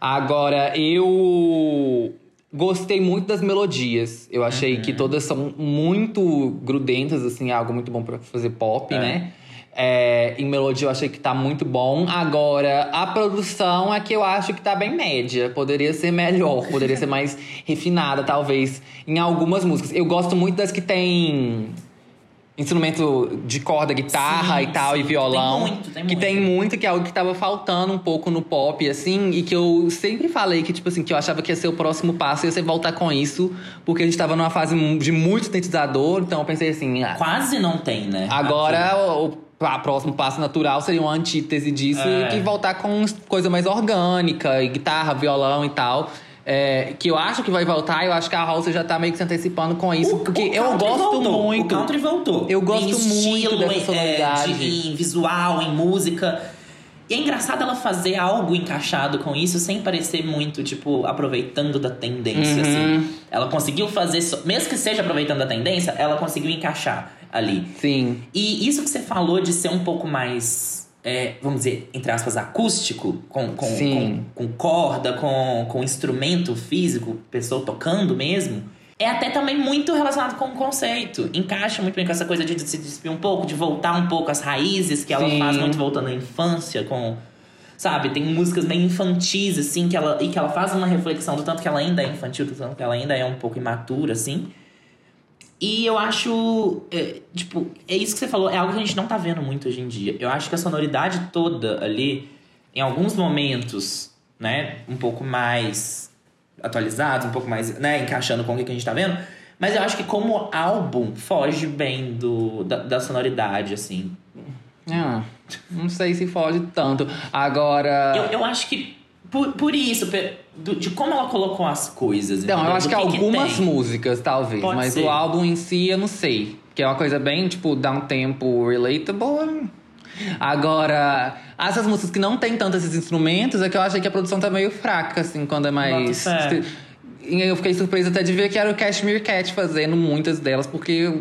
Agora, eu gostei muito das melodias. Eu achei Uhum. que todas são muito grudentas, assim, algo muito bom pra fazer pop, É. né? É, em melodia eu achei que tá muito bom. Agora, a produção é que eu acho que tá bem média. Poderia ser melhor, [laughs] poderia ser mais refinada, talvez, em algumas músicas. Eu gosto muito das que tem instrumento de corda, guitarra Sim, e tal, sim. e violão. Tem muito, tem que muito. tem muito, que é algo que tava faltando um pouco no pop, assim, e que eu sempre falei que, tipo assim, que eu achava que ia ser o próximo passo, ia ser voltar com isso, porque a gente tava numa fase de muito sintetizador, então eu pensei assim, ah, Quase não tem, né? Agora, o, o próximo passo natural seria uma antítese disso É. e que voltar com coisa mais orgânica, e guitarra, violão e tal. É, que eu acho que vai voltar, eu acho que a House já tá meio que se antecipando com isso. O- porque o eu gosto voltou, muito. O country voltou. Eu gosto muito dessa em- sonoridade. É, de- em visual, em música. E é engraçado ela fazer algo encaixado com isso sem parecer muito, tipo, aproveitando da tendência, Uhum. assim. Ela conseguiu fazer, mesmo que seja aproveitando da tendência, ela conseguiu encaixar ali. Sim. E isso que você falou de ser um pouco mais, é, vamos dizer, entre aspas, acústico, com, com, com, com corda, com, com instrumento físico, pessoa tocando mesmo, é até também muito relacionado com o conceito. Encaixa muito bem com essa coisa de se despir um pouco, de voltar um pouco às raízes que ela Sim. faz muito voltando à infância, com. Sabe, tem músicas meio infantis, assim, que ela, e que ela faz uma reflexão do tanto que ela ainda é infantil, do tanto que ela ainda é um pouco imatura, assim. E eu acho, é, tipo, é isso que você falou, é algo que a gente não tá vendo muito hoje em dia. Eu acho que a sonoridade toda ali, em alguns momentos, né, um pouco mais atualizados, um pouco mais, né, encaixando com o que a gente tá vendo. Mas eu acho que como álbum, foge bem do, da, da sonoridade, assim. Ah, não sei se foge tanto. Agora. Eu, eu acho que por, por isso, do- de como ela colocou as coisas. Então, eu acho Do que, algumas tem. músicas, talvez. Pode mas ser. o álbum em si, eu não sei. Que é uma coisa bem, tipo, dá um tempo relatable. Agora, essas músicas que não tem tanto esses instrumentos, é que eu achei que a produção tá meio fraca, assim, quando é mais. E eu fiquei surpresa até de ver que era o Cashmere Cat fazendo muitas delas, porque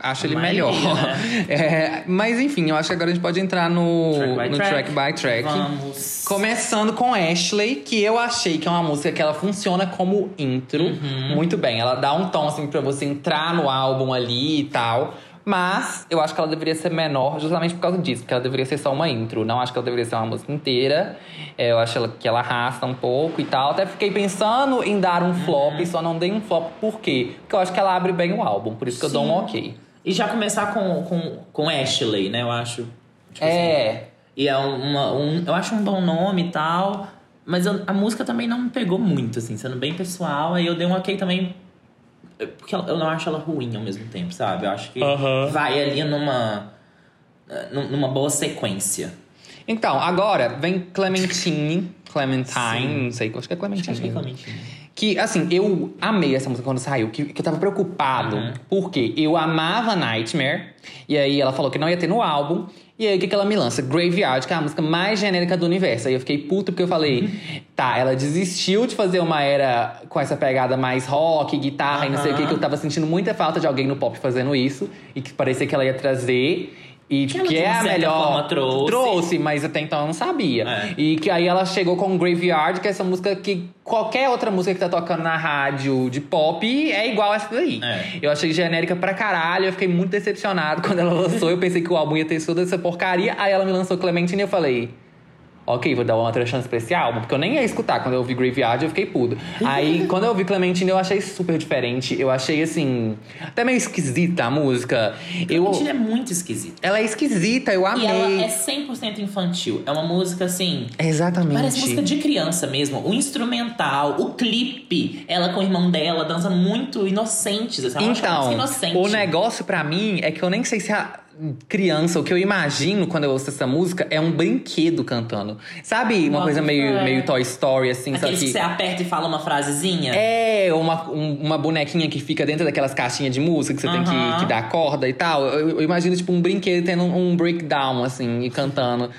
acho ele melhor. né? [laughs] É, mas enfim, eu acho que agora a gente pode entrar no Track by no track. track by track. Vamos. Começando com Ashley, que eu achei que é uma música que ela funciona como intro Uhum. muito bem. Ela dá um tom assim pra você entrar no álbum ali e tal. Mas eu acho que ela deveria ser menor justamente por causa disso, porque ela deveria ser só uma intro. Não acho que ela deveria ser uma música inteira. É, eu acho que ela arrasta um pouco e tal. Até fiquei pensando em dar um flop, Uhum. só não dei um flop por quê? Porque eu acho que ela abre bem o álbum, por isso que eu dou um Sim. ok. E já começar com, com, com Ashley, né? Eu acho. Tipo assim, É. E é uma, um, eu acho um bom nome e tal. Mas eu- a música também não me pegou muito, assim, sendo bem pessoal. Aí eu dei um ok também. Porque eu não acho ela ruim ao mesmo tempo, sabe? Eu acho que Aham. vai ali numa. num- numa boa sequência. Então, agora vem Clementine. Clementine, Sim. não sei, acho que é Clementine. Acho que é. Clementine. Que, assim, eu amei essa música quando saiu, que, que eu tava preocupado, Uhum. porque eu amava Nightmare, e aí ela falou que não ia ter no álbum, e aí o que, que ela me lança? Graveyard, que é a música mais genérica do universo. Aí eu fiquei puto porque eu falei, Uhum. tá, ela desistiu de fazer uma era com essa pegada mais rock, guitarra e não sei o que, que eu tava sentindo muita falta de alguém no pop fazendo isso, e que parecia que ela ia trazer. E que de é a melhor. forma, trouxe. mas até então eu não sabia. É. E que aí ela chegou com Graveyard, que é essa música que qualquer outra música que tá tocando na rádio de pop é igual essa daí. É. Eu achei genérica pra caralho, eu fiquei muito decepcionado [laughs] quando ela lançou. eu pensei que o álbum ia ter toda essa porcaria. Aí ela me lançou Clementine e eu falei. Ok, vou dar uma outra chance pra esse álbum, porque eu nem ia escutar. Quando eu ouvi Graveyard, eu fiquei puto. [laughs] Aí, quando eu ouvi Clementine, eu achei super diferente. Eu achei, assim, até meio esquisita a música. Eu, Clementine é muito esquisita. ela é esquisita, eu amei. E ela é 100% infantil. É uma música assim. Exatamente. Parece música de criança mesmo. O instrumental, o clipe, ela com o irmão dela dançando muito inocentes. Assim, eu Então, inocente. o negócio pra mim é que eu nem sei se a criança, o que eu imagino quando eu ouço essa música é um brinquedo cantando. Sabe? Uma Nossa, coisa meio, é. meio Toy Story, assim, Aqueles só que que. você aperta e fala uma frasezinha. É, uma, um- uma bonequinha que fica dentro daquelas caixinhas de música que você tem que, que dar corda e tal. Eu, eu imagino, tipo, um brinquedo tendo um breakdown, assim, e cantando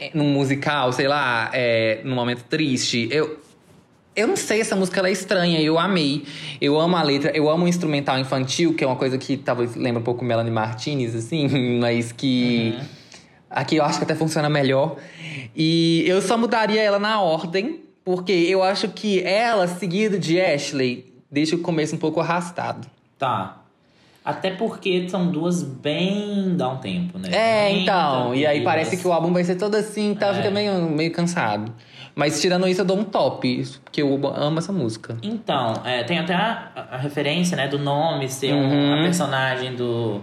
é, num musical, sei lá, é, num momento triste. Eu, eu não sei, essa música ela é estranha, eu amei. Eu amo a letra, eu amo o instrumental infantil, que é uma coisa que talvez lembra um pouco Melanie Martinez, assim, [laughs] mas que. Aqui eu acho que até funciona melhor. E eu só mudaria ela na ordem, porque eu acho que ela, seguido de Ashley, deixa o começo um pouco arrastado. Tá. Até porque são duas bem dá um tempo, né? É, Bem então. E aí parece que o álbum vai ser todo assim, tá? É. Fica meio, meio cansado. Mas tirando isso, eu dou um top, porque eu amo essa música. Então, é, tem até a, a referência, né, do nome ser um- Uhum. a personagem do.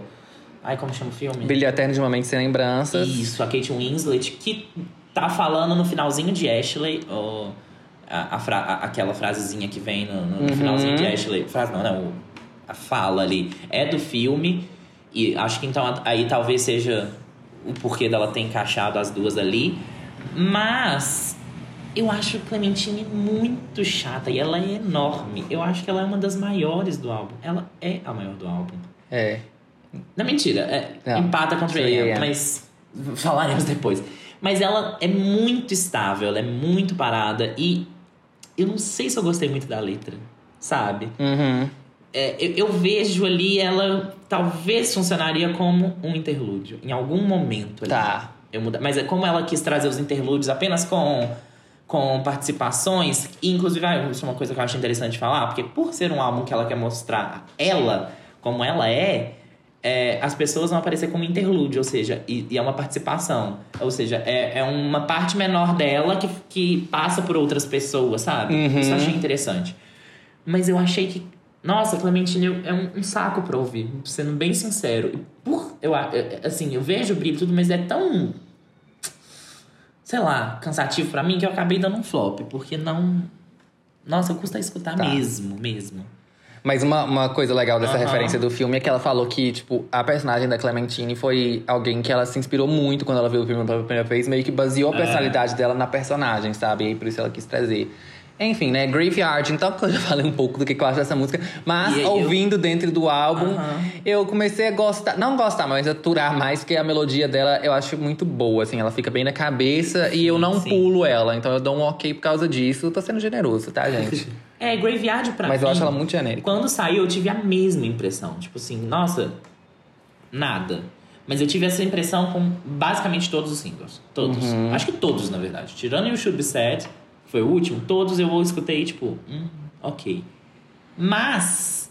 Ai, como chama o filme? Brilho Eterno de uma Mente Sem Lembranças. Isso, a Kate Winslet, que tá falando no finalzinho de Ashley, o, a, a fra- a- aquela frasezinha que vem no, no Uhum. finalzinho de Ashley. Frase não, né? o- a fala ali é do filme. E acho que então aí talvez seja o porquê dela ter encaixado as duas ali. Mas eu acho Clementine muito chata e ela é enorme. Eu acho que ela é uma das maiores do álbum. Ela é a maior do álbum. É. Não, mentira. É, Não. empata contra ele, é. mas falaremos depois. Mas ela é muito estável, ela é muito parada e eu não sei se eu gostei muito da letra, sabe? Uhum. É, eu, eu vejo ali ela talvez funcionaria como um interlúdio em algum momento. Ali. Tá. Eu muda, mas é como ela quis trazer os interlúdios apenas com com participações, e inclusive ah, isso é uma coisa que eu acho interessante falar, porque por ser um álbum que ela quer mostrar ela como ela é, é, as pessoas vão aparecer como interlúdio, ou seja, e, e é uma participação. Ou seja, é, é uma parte menor dela que, que passa por outras pessoas, sabe? Uhum. Isso eu achei interessante. Mas eu achei que. Nossa, Clementine é um, um saco pra ouvir, sendo bem sincero. Por, eu, assim, eu vejo o brilho tudo, mas é tão. Sei lá, cansativo pra mim que eu acabei dando um flop, porque não. Nossa, custa escutar Tá. mesmo, mesmo. Mas uma, uma coisa legal dessa Aham. referência do filme é que ela falou que, tipo, a personagem da Clementine foi alguém que ela se inspirou muito quando ela viu o filme pela primeira vez, meio que baseou a É. personalidade dela na personagem, sabe? E por isso ela quis trazer. Enfim, né? Graveyard, então [laughs] eu já falei um pouco do que eu acho dessa música, mas aí eu- ouvindo dentro do álbum, Aham. eu comecei a gostar, não gostar, mas aturar mais, porque a melodia dela eu acho muito boa, assim, ela fica bem na cabeça e eu não sim. pulo ela, então eu dou um ok por causa disso. Tô sendo generoso, tá, gente? [laughs] É, Graveyard pra mas mim. eu acho ela muito genérica. Quando saiu, eu tive a mesma impressão. Tipo assim, nossa, nada. Mas eu tive essa impressão com basicamente todos os singles. Todos. Uhum. Acho que todos, na verdade. Tirando You Should Be Sad, foi o último, todos eu escutei, tipo, hum, ok. Mas,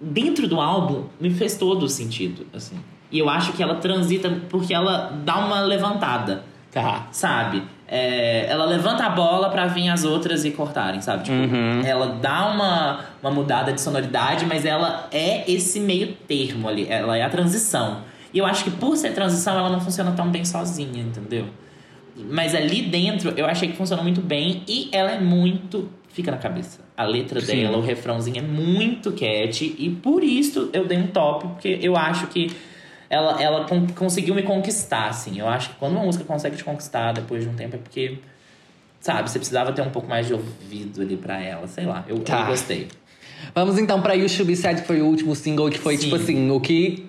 dentro do álbum, me fez todo o sentido, assim. E eu acho que ela transita porque ela dá uma levantada Tá. sabe? É, ela levanta a bola pra vir as outras e cortarem, sabe? Tipo, Uhum. ela dá uma, uma mudada de sonoridade, mas ela é esse meio termo ali. Ela é a transição. E eu acho que por ser transição, ela não funciona tão bem sozinha, entendeu? Mas ali dentro, eu achei que funcionou muito bem e ela é muito. Fica na cabeça. A letra Sim. dela, o refrãozinho é muito cat e por isso eu dei um top, porque eu acho que ela, ela con- conseguiu me conquistar, assim. Eu acho que quando uma música consegue te conquistar depois de um tempo é porque, sabe, você precisava ter um pouco mais de ouvido ali pra ela. Sei lá, eu, Tá. eu gostei. Vamos então pra You Should Be Sad, que foi o último single, que foi Sim. tipo assim, o que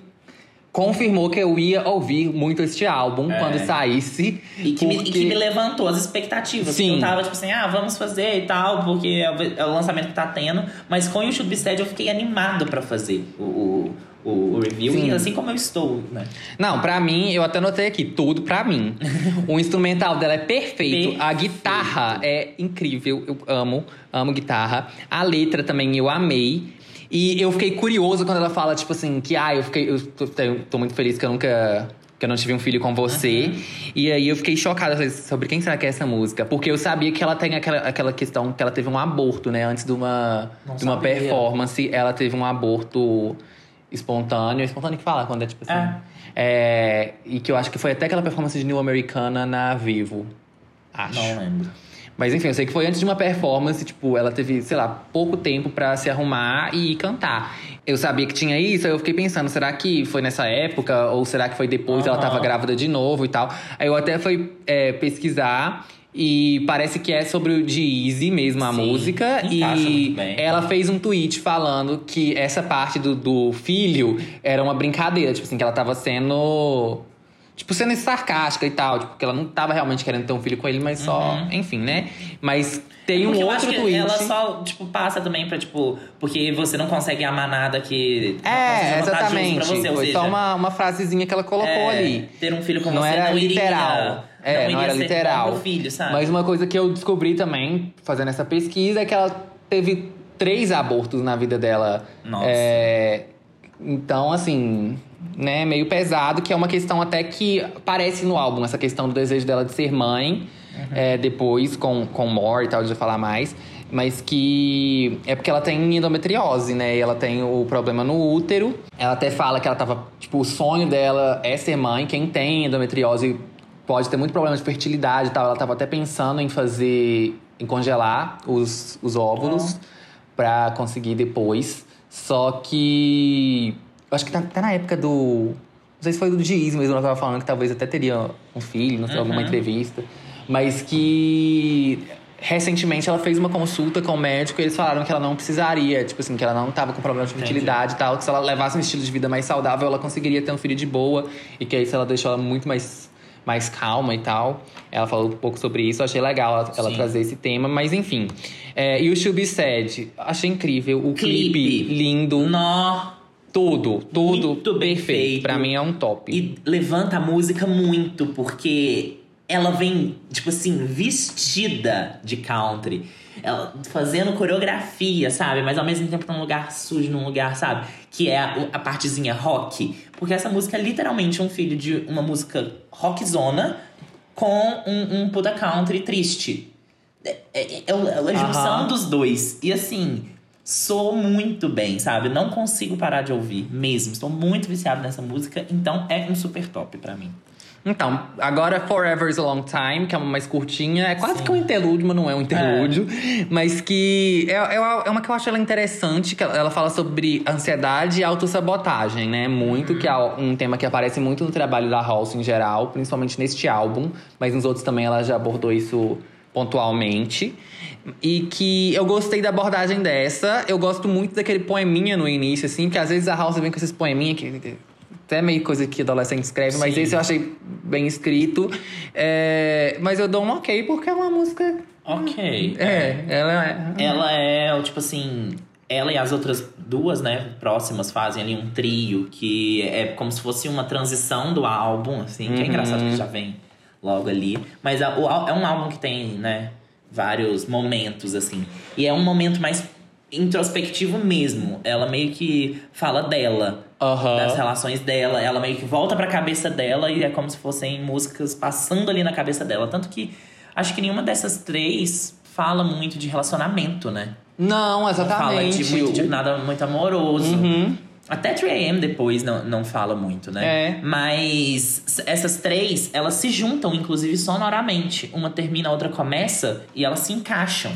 confirmou que eu ia ouvir muito este álbum É. quando saísse. E que, me, e porque- que me levantou as expectativas. Sim. Que eu tava tipo assim, ah, vamos fazer e tal, porque é o- é lançamento que tá tendo. Mas com o Should Be Sad eu fiquei animado pra fazer o, o, o, review. Sim. E assim como eu estou, né? Não, pra mim, eu até anotei aqui, tudo pra mim. [laughs] o instrumental dela é perfeito, a Perfeito. guitarra é incrível, eu amo, amo guitarra. A letra também eu amei. E eu fiquei curioso quando ela fala, tipo assim, que ah, eu fiquei. Eu tô, eu tô muito feliz que eu nunca. Que eu não tive um filho com você. E aí eu fiquei chocada falei, sobre quem será que é essa música. Porque eu sabia que ela tem aquela, aquela questão que ela teve um aborto, né? Antes de uma, Não de uma sabia. performance, ela teve um aborto espontâneo. Espontâneo que fala quando é tipo assim. É. É, e que eu acho que foi até aquela performance de New Americana na Vivo. Acho. Não lembro. Mas enfim, eu sei que foi antes de uma performance, tipo, ela teve, sei lá, pouco tempo pra se arrumar e cantar. Eu sabia que tinha isso, aí eu fiquei pensando, será que foi nessa época? Ou será que foi depois ela Aham. tava grávida de novo e tal? Aí eu até fui é, pesquisar e parece que é sobre o Easy mesmo, a Sim, música. encaixa E bem. ela fez um tweet falando que essa parte do, do filho era uma brincadeira, tipo assim, que ela tava sendo. Tipo, sendo sarcástica e tal, tipo, que ela não tava realmente querendo ter um filho com ele, mas só. Uhum. Enfim, né? Mas tem um Porque acho outro tweet. Ela só, tipo, passa também pra, tipo, porque você não consegue amar nada que. É, exatamente. você, Foi seja, só uma, uma frasezinha que ela colocou é, ali. Ter um filho com Não você era não iria, literal. É, não, não, iria era literal. filho, sabe? Mas uma coisa que eu descobri também, fazendo essa pesquisa, é que ela teve três abortos na vida dela. Nossa. É, Então, assim, né, meio pesado, que é uma questão até que aparece no álbum, essa questão do desejo dela de ser mãe, é, depois com, com More e tal, de falar mais. Mas que é porque ela tem endometriose, né? E ela tem o problema no útero. Ela até fala que ela tava. Tipo, o sonho dela é ser mãe. Quem tem endometriose pode ter muito problema de fertilidade e tal. Ela tava até pensando em fazer. em congelar os, os óvulos pra conseguir depois. Só que. Eu acho que tá, até na época do. Não sei se foi do Giz mesmo, ela tava falando que talvez até teria um filho, não sei, alguma entrevista. Mas que. Recentemente ela fez uma consulta com o médico e eles falaram que ela não precisaria, tipo assim, que ela não tava com problema de fertilidade e tal, que se ela levasse um estilo de vida mais saudável, ela conseguiria ter um filho de boa e que isso ela deixou ela muito mais, mais calma e tal. Ela falou um pouco sobre isso, achei legal ela, ela trazer esse tema, mas enfim. É, e o Should Be Sad, achei incrível, o clipe, Clipe. lindo, Nó. Tudo, tudo Muito bem feito. Pra mim é um top. E levanta a música muito, porque ela vem, tipo assim, vestida de country. Ela fazendo coreografia, sabe? Mas ao mesmo tempo num lugar sujo, num lugar, sabe? Que é a, a partezinha rock. Porque essa música é literalmente um filho de uma música rockzona com um, um puta country triste. É, é, é a junção dos dois. E assim, sou muito bem, sabe? Não consigo parar de ouvir mesmo. Estou muito viciado nessa música, então é um super top pra mim. Então, agora Forever is a Long Time, que é uma mais curtinha. É quase Sim. que um interlúdio, mas não é um interlúdio. Mas que é, é, é uma que eu acho ela interessante, que ela, fala sobre ansiedade e autossabotagem, né? Muito, que é um tema que aparece muito no trabalho da Halsey em geral, principalmente neste álbum. Mas nos outros também ela já abordou isso pontualmente. E que eu gostei da abordagem dessa. Eu gosto muito daquele poeminha no início, assim, que às vezes a Halsey vem com esses poeminha que até meio coisa que adolescente escreve, mas Sim. esse eu achei bem escrito. É, mas eu dou um ok porque é uma música. Ok. É, ela é. Ela é, tipo assim. Ela e as outras duas, né, próximas fazem ali um trio que é como se fosse uma transição do álbum, assim, que é Uhum. engraçado que já vem logo ali. Mas ál- é um álbum que tem, né, vários momentos, assim. E é um momento mais introspectivo mesmo. Ela meio que fala dela, Aham. das relações dela. Ela meio que volta pra cabeça dela e é como se fossem músicas passando ali na cabeça dela. Tanto que acho que nenhuma dessas três fala muito de relacionamento, né? Não, Não fala exatamente. de, muito, de nada muito amoroso. Uhum. Até 3AM depois não, não fala muito, né? É. Mas essas três, elas se juntam, inclusive, sonoramente. Uma termina, a outra começa e elas se encaixam.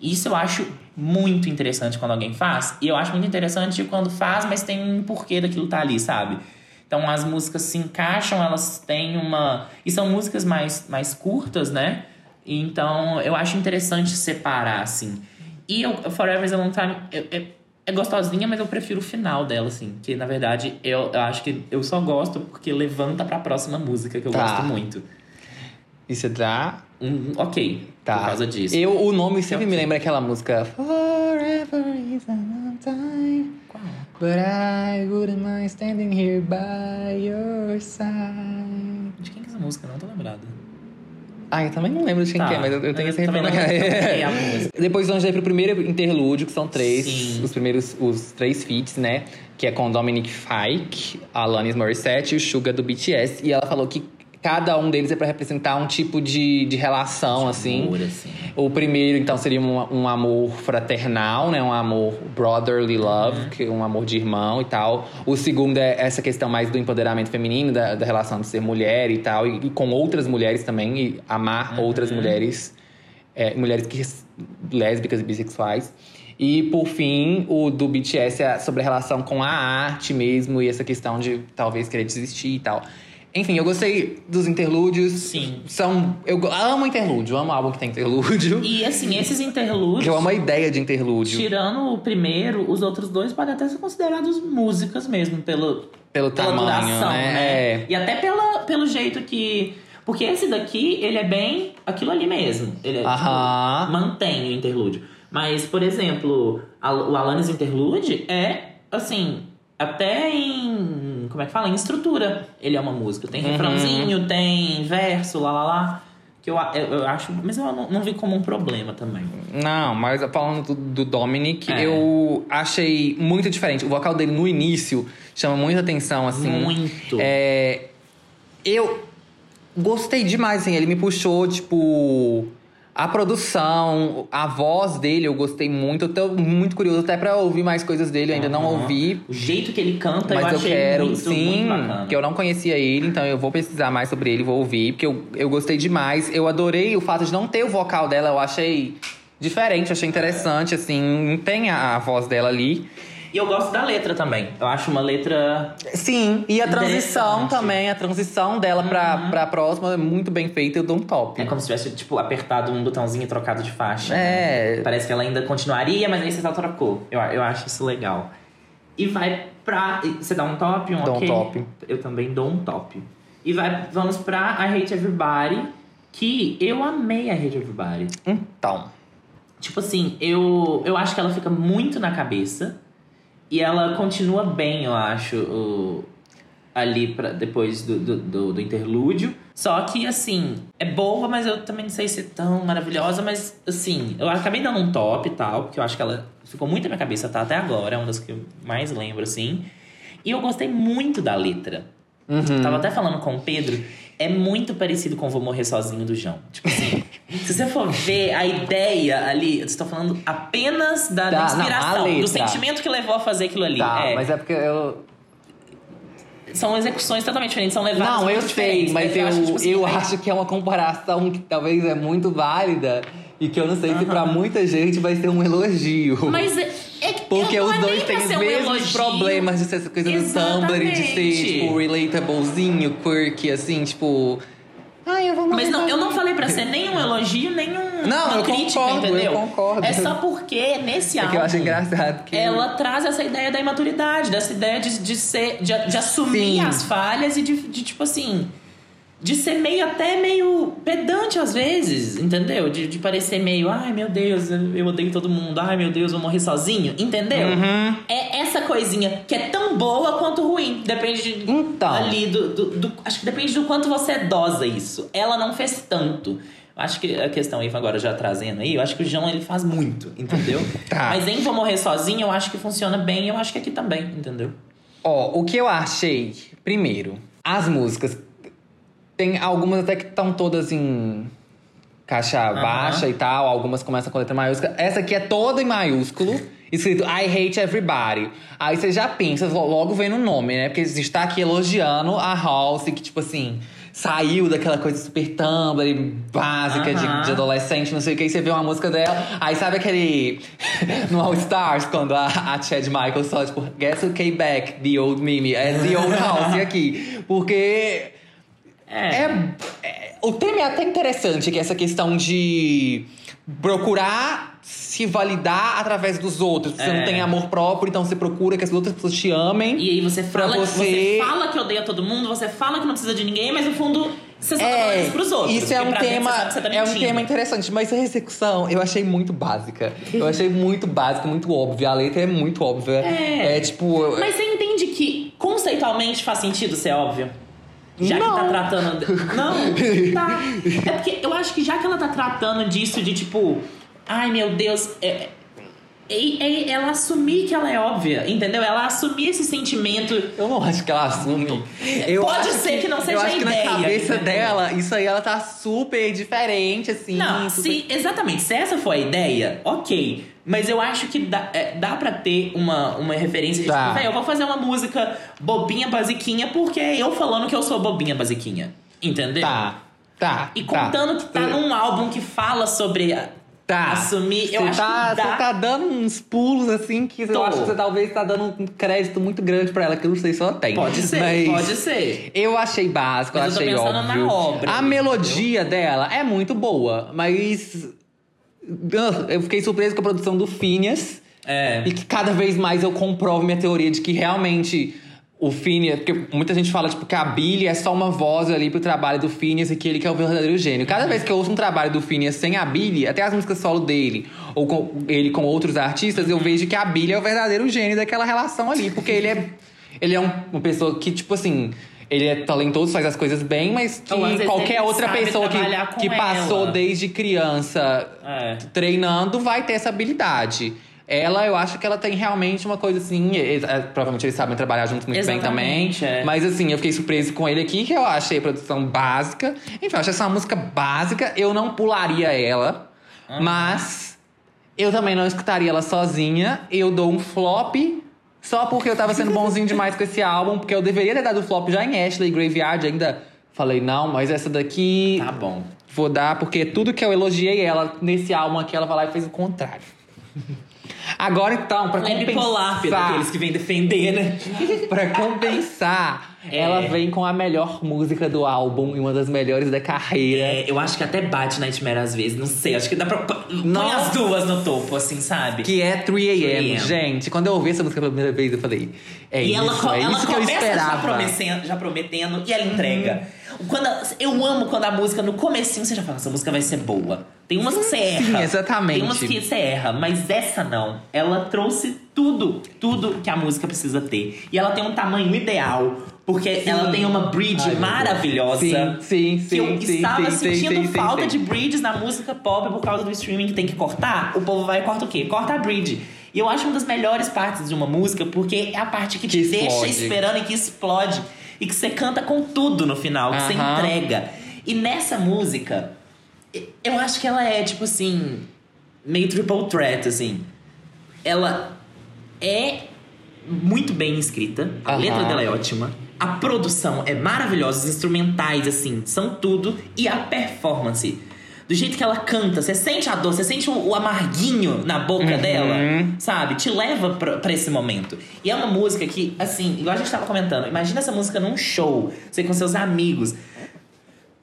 Isso eu acho muito interessante quando alguém faz. E eu acho muito interessante quando faz, mas tem um porquê daquilo tá ali, sabe? Então as músicas se encaixam, elas têm uma. E são músicas mais, mais curtas, né? Então eu acho interessante separar, assim. E eu, Forever is a Long Time eu- eu- é gostosinha, mas eu prefiro o final dela, assim. Que na verdade eu, eu acho que eu só gosto porque levanta pra próxima música, que eu Tá. gosto muito. E você dá. Um, ok, Tá. por causa disso. Eu, o nome sempre Ok. me lembra aquela música. Forever is a long time. Qual? But I wouldn't mind standing here by your side. De quem que é essa música? Não tô lembrada. Ah, eu também não lembro de quem Tá. que é, mas eu, eu tenho Eu esse refrão na sei a [laughs] música. Depois nós já pro primeiro interlúdio, que são três. Sim. Os primeiros, os três feats, né? Que é com Dominic Fike, Alanis Morissette e o Suga do BTS. E ela falou que cada um deles é pra representar um tipo de, de relação, assim. Amor, assim. O primeiro, então, seria um, um amor fraternal, né? Um amor brotherly love, Uhum. que é um amor de irmão e tal. O segundo é essa questão mais do empoderamento feminino, da, da relação de ser mulher e tal. E, e com outras mulheres também, e amar Uhum. outras mulheres. é, mulheres que, lésbicas e bissexuais. E, por fim, o do BTS é sobre a relação com a arte mesmo. E essa questão de talvez querer desistir e tal. Enfim, eu gostei dos interlúdios. Sim. São. Eu amo interlúdio, amo álbum que tem interlúdio. E assim, esses interlúdios. Eu amo a ideia de interlúdio. Tirando o primeiro, os outros dois podem até ser considerados músicas mesmo, pelo, Pelo pela tamanho, duração, né? né? É. E até pela, pelo jeito que. Porque esse daqui, ele é bem aquilo ali mesmo. Ele é, tipo, mantém o interlúdio. Mas, por exemplo, a- o Alanis Interlude é, assim, até em. Como é que fala? Em estrutura. Ele é uma música. Tem Uhum. refrãozinho, tem verso, lá lá lá. Que eu, eu, eu acho. Mas eu não, não vi como um problema também. Não, mas falando do, do Dominic, É. eu achei muito diferente. O vocal dele no início chama muita atenção, assim. Muito. É, eu gostei demais, assim. Ele me puxou, tipo. A produção, a voz dele, eu gostei muito. Eu tô muito curioso até pra ouvir mais coisas dele. Eu ainda não Aham. ouvi. O jeito que ele canta, Mas eu eu, achei quero, muito, sim, muito que eu não conhecia ele, então eu vou pesquisar mais sobre ele, vou ouvir, porque eu, eu gostei demais. Eu adorei o fato de não ter o vocal dela, eu achei diferente, achei interessante, assim, não tem a, a voz dela ali. E eu gosto da letra também. Eu acho uma letra. Sim, e a transição também, a transição dela pra, pra próxima é muito bem feita, eu dou um top. É como se tivesse, tipo, apertado um botãozinho e trocado de faixa. É. né? Parece que ela ainda continuaria, mas aí você só trocou. Eu, eu acho isso legal. E vai pra. Você dá um top, um Dou um ok? top. Eu também dou um top. E vai, vamos pra I Hate Everybody, que eu amei a Hate Everybody. Então, Tipo assim, eu, eu acho que ela fica muito na cabeça. E ela continua bem, eu acho, o- ali pra, depois do, do, do, do interlúdio. Só que, assim, é boa, mas eu também não sei se é tão maravilhosa. Mas, assim, eu acabei dando um top e tal, porque eu acho que ela ficou muito na minha cabeça, tá até agora. É uma das que eu mais lembro, assim. E eu gostei muito da letra. Uhum. Tava até falando com o Pedro, é muito parecido com Vou Morrer Sozinho do João. Tipo assim, [laughs] se você for ver a ideia ali, eu estou falando apenas da, da Tá, não, a inspiração, letra. do sentimento que levou a fazer aquilo ali. tá, É, mas é porque eu. São execuções totalmente diferentes, são levadas Não, eu sei, mas eu, acho, tipo assim, eu vai- acho que é uma comparação que talvez é muito válida e que eu não sei se pra muita gente vai ser um elogio. Mas é, é Porque os é dois têm os um mesmos elogio. problemas de ser essa coisa do Tumblr, de ser, Exatamente. tipo, relatablezinho, quirky, assim, tipo. Ai, eu vou Mas não, eu não falei pra ser nem um elogio, nem um, Não, uma eu crítica, concordo, eu entendeu? concordo. É só porque nesse É álbum... que eu acho engraçado que. ela traz essa ideia da imaturidade, dessa ideia de, de ser, de, de assumir Sim. as falhas e de, de, tipo assim, de ser meio até meio pedante às vezes, entendeu? De, de parecer meio, ai meu Deus, eu odeio todo mundo, ai meu Deus, vou morrer sozinho, entendeu? Uhum. É essa coisinha que é tão boa quanto ruim, depende de, Então. ali do, do, do- acho que depende do quanto você dosa isso. Ela não fez tanto. Acho que a questão, Ivan, agora já trazendo aí, eu acho que o João ele faz muito, entendeu? [laughs] Tá. Mas em Vou Morrer Sozinho, eu acho que funciona bem, eu acho que aqui também, entendeu? Ó, o que eu achei, primeiro, as músicas. Tem algumas até que estão todas em caixa baixa e tal, algumas começam com letra maiúscula. Essa aqui é toda em maiúsculo, escrito I hate everybody. Aí você já pensa, logo vem no nome, né? Porque a gente tá aqui elogiando a Halsey, que, tipo assim, saiu daquela coisa super Tumblr, básica de, Aham. de adolescente, não sei o que, aí você vê uma música dela. Aí sabe aquele. [laughs] no All Stars, quando a, a Chad Michaels só, tipo, Guess who came back? The old Mimi. É The old Halsey aqui. Porque. É. É, é- o tema é até interessante, que é essa questão de procurar se validar através dos outros. Você É. não tem amor próprio, então você procura que as outras pessoas te amem. E aí você fala, você- você... fala que odeia todo mundo, você fala que não precisa de ninguém, mas no fundo você só tá falando isso pros outros. isso é um tema, que tá é um tema interessante, mas a execução eu achei muito básica. Eu achei muito básica, muito óbvia. A letra é muito óbvia. É. É, tipo, Mas você entende que conceitualmente faz sentido ser óbvio? Já Não. que tá tratando. Não, tá. [laughs] É porque eu acho que já que ela tá tratando disso de tipo. Ai meu Deus. É, é- é- ela assumir que ela é óbvia, entendeu? Ela assumir esse sentimento. Eu não acho que ela assume. Eu Pode ser que não seja Eu acho a que ideia, na cabeça entendeu? dela, isso aí ela tá super diferente, assim. Não, super- se, exatamente. Se essa for a ideia, ok. Mas eu acho que dá, é, dá pra ter uma, uma referência de Tá. tipo, "Véi, eu vou fazer uma música bobinha, basiquinha, porque é eu falando que eu sou bobinha, basiquinha. Entendeu? Tá, tá. E tá. contando que tá num álbum que fala sobre Tá. assumir, eu Você acho tá, que. Você tá dando uns pulos, assim, que Tô. eu acho que você talvez tá dando um crédito muito grande pra ela, que eu não sei se ela tem. Pode ser, Mas pode ser. Eu achei básico, Mas eu achei pensando óbvio. na obra, A melodia dela é muito boa, mas. Eu fiquei surpreso com a produção do Phineas. É. E que cada vez mais eu comprovo minha teoria de que realmente o Phineas. Porque muita gente fala tipo, que a Billy é só uma voz ali pro trabalho do Phineas e que ele que é o verdadeiro gênio. Cada vez que eu ouço um trabalho do Phineas sem a Billy, até as músicas solo dele, ou com ele com outros artistas, eu vejo que a Billy é o verdadeiro gênio daquela relação ali. Porque ele é. Ele é um- uma pessoa que, tipo assim. ele é talentoso, faz as coisas bem, mas que vezes qualquer outra pessoa que, que passou desde criança É. treinando vai ter essa habilidade. Ela, eu acho que ela tem realmente uma coisa assim. é, provavelmente eles sabem trabalhar juntos muito bem também. Exatamente, é. Mas assim, eu fiquei surpreso com ele aqui, que eu achei a produção básica. Enfim, eu achei essa música básica. Eu não pularia ela, mas eu também não escutaria ela sozinha. Eu dou um flop. Só porque eu tava sendo bonzinho [laughs] demais com esse álbum, porque eu deveria ter dado flop já em Ashley Graveyard, ainda falei, não, mas essa daqui Tá bom. Vou dar, porque tudo que eu elogiei ela nesse álbum aqui, ela vai lá e fez o contrário. [laughs] Agora então, Polar, Pedro, compensar, aqueles que vêm defender, né? [laughs] pra compensar, É. ela vem com a melhor música do álbum e uma das melhores da carreira. É, eu acho que até bate Nightmare às vezes, não sei. Acho que dá pra. Põe Nossa. as duas no topo, assim, sabe? Que é 3AM. 3AM. Gente, quando eu ouvi essa música pela primeira vez, eu falei: É e isso, ela, é ela isso que eu já esperava. Uhum. prometendo, já prometendo e ela entrega. Quando a- eu amo quando a música, no comecinho, você já fala, essa música vai ser boa. Tem umas que você erra. exatamente. Tem umas que você erra, mas essa não. Ela trouxe tudo, tudo que a música precisa ter. E ela tem um tamanho ideal. Porque ela tem uma bridge Ai, maravilhosa. Sim, sim, que eu sim, sim, estava sim, sim, sentindo sim, falta sim. de bridges na música pop por causa do streaming que tem que cortar. O povo vai e corta o quê? Corta a bridge. E eu acho uma das melhores partes de uma música, porque é a parte que, Que te deixa explode. esperando e que explode. E que você canta com tudo no final, que você entrega. E nessa música, eu acho que ela é, tipo assim, meio triple threat, assim. Ela é muito bem escrita, a letra dela é ótima, a produção é maravilhosa, os instrumentais, assim, são tudo, e a performance. Do jeito que ela canta, você sente a dor, você sente o, o amarguinho na boca dela, sabe? Te leva pra, pra esse momento. E é uma música que, assim, igual a gente tava comentando, imagina essa música num show, você com seus amigos,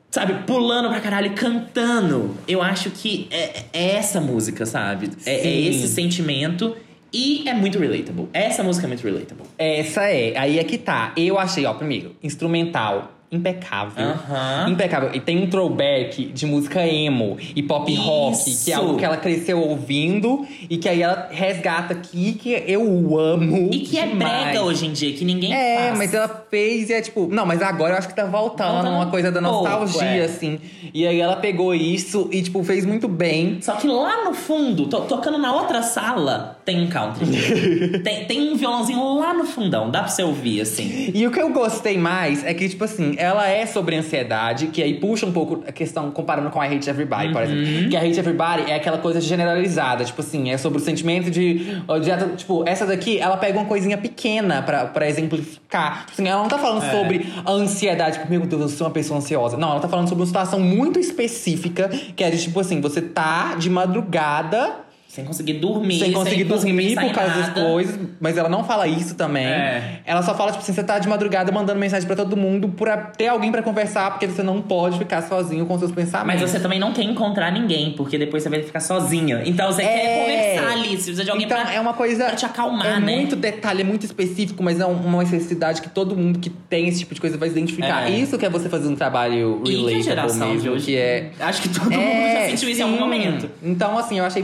sabe, pulando pra caralho e cantando. Eu acho que é, é essa música, sabe? É, é esse sentimento e é muito relatable. Essa música é muito relatable. Essa é, aí é que tá. Eu achei, ó, primeiro, instrumental impecável. Aham. Impecável. E tem um throwback de música emo e pop rock, que é Isso. algo que ela cresceu ouvindo e que aí ela resgata aqui, que eu amo. E que é demais. brega hoje em dia, que ninguém É, faz. mas ela fez e é tipo. Não, mas agora eu acho que tá voltando, Voltando uma coisa da um pouco, nostalgia, é. assim. E aí ela pegou isso e, tipo, fez muito bem. Só que lá no fundo, to- tocando na outra sala, tem um country. [laughs] tem, tem um violãozinho lá no fundão, dá pra você ouvir, assim. E o que eu gostei mais é que, tipo assim, ela é sobre ansiedade, que aí puxa um pouco a questão comparando com a Hate Everybody, por exemplo. Que a Hate Everybody é aquela coisa generalizada, tipo assim, é sobre o sentimento de. de tipo, essa daqui, ela pega uma coisinha pequena pra, pra exemplificar. Tipo assim, ela não tá falando sobre a ansiedade, tipo, meu Deus, eu sou uma pessoa ansiosa. Não, ela tá falando sobre uma situação muito específica, que é de tipo assim, você tá de madrugada. Sem conseguir dormir, Sem conseguir dormir pensar em por causa das nada. coisas, mas ela não fala isso também. É. Ela só fala, tipo assim, você tá de madrugada mandando mensagem pra todo mundo pra ter alguém pra conversar, porque você não pode ficar sozinho com seus Mas pensamentos. você também não quer encontrar ninguém, porque depois você vai ficar sozinha. Então você quer É. conversar ali, você precisa de alguém então, pra, é uma coisa. pra te acalmar, é né? muito detalhe, é muito específico, mas é uma necessidade que todo mundo que tem esse tipo de coisa vai identificar. É. Isso que é você fazer um trabalho E que a relatable geração mesmo, de hoje. que é. Acho que todo mundo já sentiu isso em algum momento. Então, assim, eu achei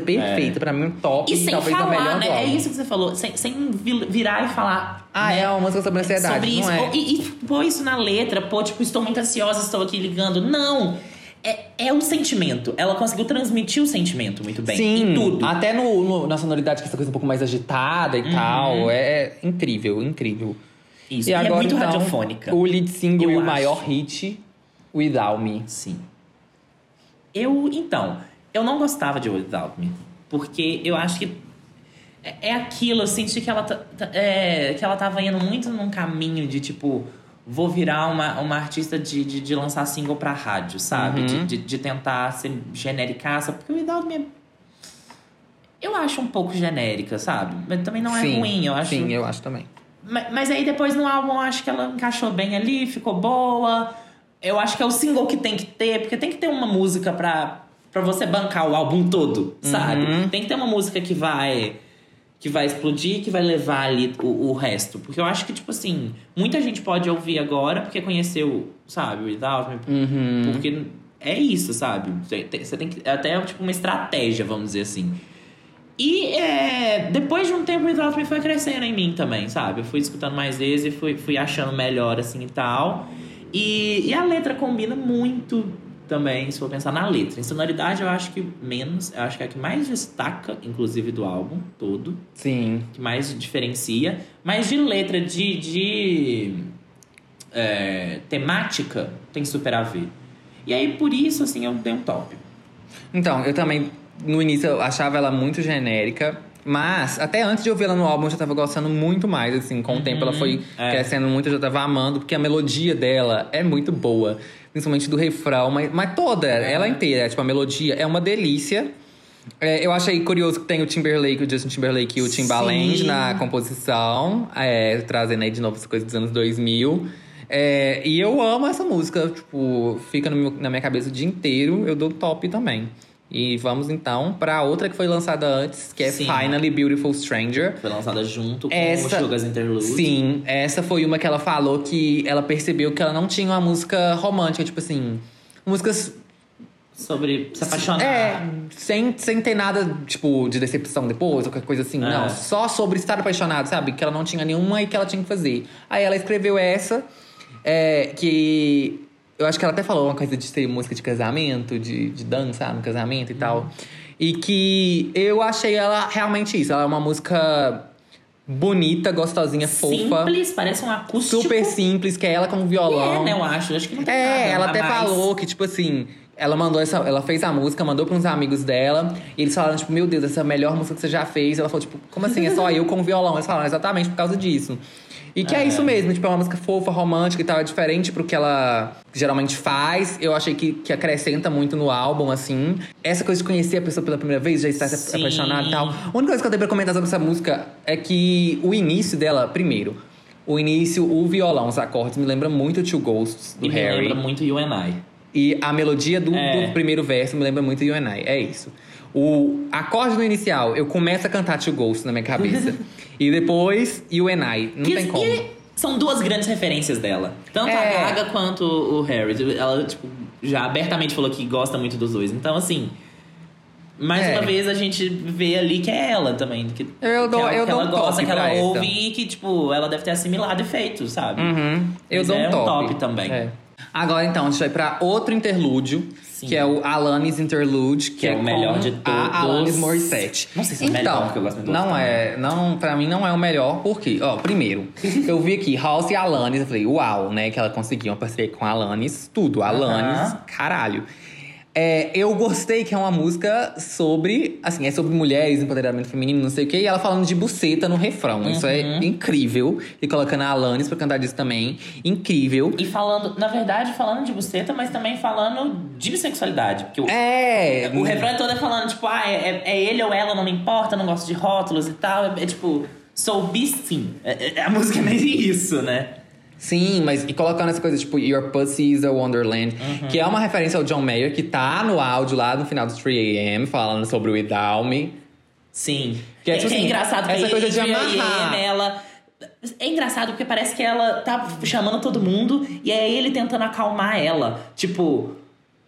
perfeita, perfeita. Pra mim, um top. E sem talvez a falar, melhor né? É isso que você falou. Sem, sem vi- virar e falar. Ah, né? é uma música sobre ansiedade, Sobre isso. é? E, e pôr isso na letra, pô, tipo, estou muito ansiosa, estou aqui ligando. Não! É, é o sentimento. Ela conseguiu transmitir o sentimento muito bem. Sim, Em tudo. até no, no- na sonoridade, que é essa coisa um pouco mais agitada e Uhum. tal. É incrível, incrível. Isso. E, é muito então, radiofônica. O lead single Eu e o maior hit, Without Me. Sim. Eu, então, eu não gostava de Without Me. Porque eu acho que é, é aquilo, eu senti que ela, é, que ela tava indo muito num caminho de tipo, vou virar uma, uma artista de, de, de lançar single pra rádio, sabe? Uhum. De, de, de tentar ser genericaça, porque o Without Me é- Eu acho um pouco genérica, sabe? Mas também não é sim, ruim, eu acho. Sim, eu acho também. Ma- Mas aí depois no álbum eu acho que ela encaixou bem ali, ficou boa. Eu acho que é o single que tem que ter, porque tem que ter uma música pra, pra você bancar o álbum todo, sabe? Uhum. Tem que ter uma música que vai que vai explodir, que vai levar ali o, o resto. Porque eu acho que, tipo assim, muita gente pode ouvir agora porque conheceu, sabe, o Without Me. Uhum. Porque é isso, sabe? Você tem, você tem que. É até tipo uma estratégia, vamos dizer assim. E é, depois de um tempo o Without Me foi crescendo em mim também, sabe? Eu fui escutando mais vezes e fui, fui achando melhor assim e tal. E, e a letra combina muito também, se for pensar na letra. Em sonoridade eu acho que menos, eu acho que é a que mais destaca, inclusive, do álbum todo. Sim. Que mais diferencia. Mas de letra, de, de é, temática, tem super a ver. E aí, por isso, assim, eu dei um top. Então, eu também, no início, eu achava ela muito genérica. Mas, até antes de ouvir ela no álbum, eu já tava gostando muito mais, assim. Com o tempo, ela foi é. crescendo muito, eu já tava amando. Porque a melodia dela é muito boa. Principalmente do refrão, mas, mas toda, ela inteira. Tipo, a melodia é uma delícia. É, eu achei curioso que tem o Timberlake, o Justin Timberlake e o Timbaland Sim. na composição. é, trazendo aí de novo essa coisa dos anos 2000. É, e eu amo essa música, tipo, fica no na minha cabeça o dia inteiro. Eu dou top também. E vamos então pra outra que foi lançada antes, que é Sim. Finally Beautiful Stranger. Foi lançada junto com Essa- o Sugar's Interlude. Sim, essa foi uma que ela falou que ela percebeu que ela não tinha uma música romântica, tipo assim, músicas Sobre se apaixonar. é, sem, sem ter nada, tipo, de decepção depois, ou qualquer coisa assim. É. Não, só sobre estar apaixonado, sabe? Que ela não tinha nenhuma e que ela tinha que fazer. Aí ela escreveu essa, é, que eu acho que ela até falou uma coisa de ser música de casamento, de, de dança no casamento e tal. E que eu achei ela realmente isso. Ela é uma música bonita, gostosinha, fofa. Simples, parece um acústico. Super simples, que é ela com um violão. É, né, eu acho. Acho que não tem É, nada ela até mais. falou que, tipo assim, ela mandou essa. Ela fez a música, mandou pra uns amigos dela. E eles falaram, tipo, meu Deus, essa é a melhor música que você já fez. Ela falou, tipo, como assim? É só eu com violão. Eles falaram, exatamente por causa disso. E que é, É. isso mesmo, tipo, é uma música fofa, romântica e tal, é diferente pro que ela geralmente faz. Eu achei que, que acrescenta muito no álbum, assim. Essa coisa de conhecer a pessoa pela primeira vez, já estar Sim. apaixonado e tal. A única coisa que eu tenho pra comentar sobre essa música é que o início dela, primeiro, o início, o violão, os acordes, me lembra muito Two Ghosts do E me Harry. lembra muito You and I. E a melodia do, É. do primeiro verso me lembra muito You and I. É isso. O acorde no inicial, eu começo a cantar Two Ghosts na minha cabeça. [laughs] e depois You and I. Não Que- tem como. e são duas grandes referências dela. Tanto É. a Gaga quanto o Harry. Ela, tipo, já abertamente falou que gosta muito dos dois. Então, assim. Mais É. uma vez a gente vê ali que é ela também. Que, Eu dou- que, ela- eu que dou ela um gosta, que ela pra essa. ouve e que, tipo, ela deve ter assimilado e feito, sabe? Uhum. Eu Mas dou é um um top. top também. É. Agora então, a gente vai pra outro interlúdio, Sim. que é o Alanis Interlude, que, Que é o com melhor de A todos. Alanis Morissette. Não sei se é o então, melhor, porque eu gosto muito Não outro é, não, pra mim não é o melhor, porque, ó, primeiro, [laughs] eu vi aqui House e Alanis, eu falei, uau, né, que ela conseguiu uma parceria com a Alanis, tudo, Alanis, Aham. caralho. É, eu gostei que é uma música sobre, assim, é sobre mulheres, empoderamento feminino, não sei o quê, e ela falando de buceta no refrão. Isso é Uhum. incrível. E colocando a Alanis pra cantar disso também. Incrível. E falando, na verdade, falando de buceta, mas também falando de bissexualidade. Porque o, É. o refrão todo é falando, tipo, ah, é, é ele ou ela, não me importa, não gosto de rótulos e tal. É, é tipo, sou bi sim. É- é- a música é meio isso, né? Sim, mas e colocando essa coisa tipo Your Pussy is a Wonderland, Uhum. que é uma referência ao John Mayer, que tá no áudio lá no final do 3AM, falando sobre o Without Me. Sim. Que é, é, tipo que é assim, engraçado essa coisa de amarrar. Ela. É engraçado porque parece que ela tá chamando todo mundo e é ele tentando acalmar ela. Tipo.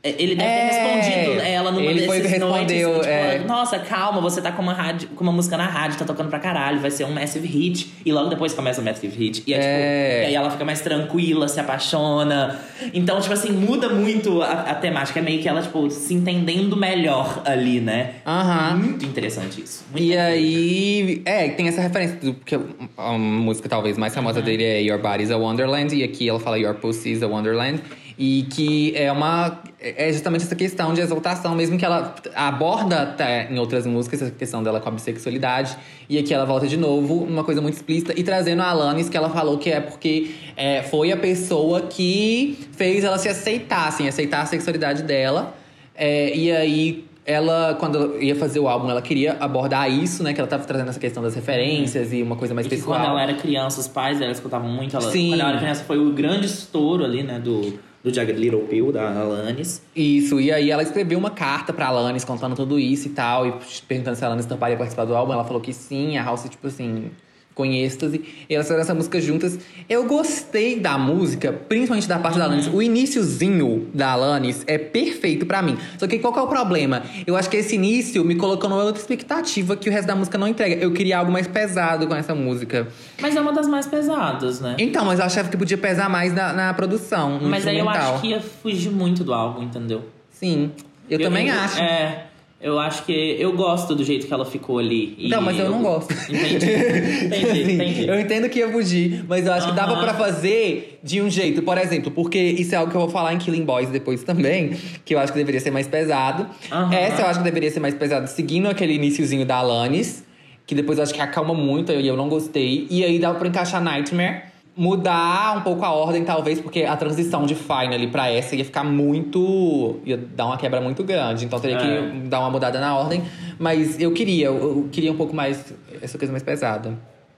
É, Ele deve ter É, respondido ela numa ele foi que noites. respondeu, tipo, é. Nossa, calma, você tá com uma, rádio, com uma música na rádio, tá tocando pra caralho, vai ser um massive hit. E logo depois começa o massive hit. E, é, É. tipo, e aí ela fica mais tranquila, se apaixona. Então, tipo assim, muda muito a, a temática. É meio que ela, tipo, se entendendo melhor ali, né? Aham. Muito interessante isso. Muito E aí, é, tem essa referência, do, porque a música talvez mais famosa dele é Your Body's a Wonderland, e aqui ela fala Your Pussy is a Wonderland. E que é uma. É justamente essa questão de exaltação, mesmo que ela aborda até em outras músicas, essa questão dela com a bissexualidade. E aqui ela volta de novo, uma coisa muito explícita, e trazendo a Alanis, que ela falou que é porque é, foi a pessoa que fez ela se aceitar, assim, aceitar a sexualidade dela. É, e aí, ela, quando ela ia fazer o álbum, ela queria abordar isso, né? Que ela tava trazendo essa questão das referências e uma coisa mais E pessoal. quando ela era criança, os pais dela escutavam muito ela. Sim. Quando ela era criança, foi o grande estouro ali, né? Do, do Jagged Little Pill, da Alanis. Isso, e aí ela escreveu uma carta pra Alanis contando tudo isso e tal, e perguntando se a Alanis toparia participar do álbum. Ela falou que sim, a House, tipo assim, com êxtase. E elas fizeram essa música juntas. Eu gostei da música, principalmente da parte da Alanis. O iniciozinho da Alanis é perfeito pra mim. Só que qual que é o problema? Eu acho que esse início me colocou numa outra expectativa que o resto da música não entrega. Eu queria algo mais pesado com essa música. Mas é uma das mais pesadas, né? Então, mas eu achava que podia pesar mais na, na produção. Mas aí eu acho que ia fugir muito do álbum, entendeu? Sim, eu, também acho. É. Eu acho que eu gosto do jeito que ela ficou ali. Não, mas eu não gosto. Entendi. [laughs] Entendi, Assim, entendi. Eu entendo que ia fugir, mas eu acho que dava pra fazer de um jeito. Por exemplo, porque isso é algo que eu vou falar em Killing Boys depois também, que eu acho que deveria ser mais pesado. Aham. Essa eu acho que deveria ser mais pesado, seguindo aquele iniciozinho da Alanis, que depois eu acho que acalma muito e eu não gostei. E aí dava pra encaixar Nightmare. Mudar um pouco a ordem, talvez, porque a transição de Finally pra essa ia ficar muito. ia dar uma quebra muito grande. Então teria É. que dar uma mudada na ordem. Mas eu queria, eu, queria um pouco mais. essa coisa mais pesada.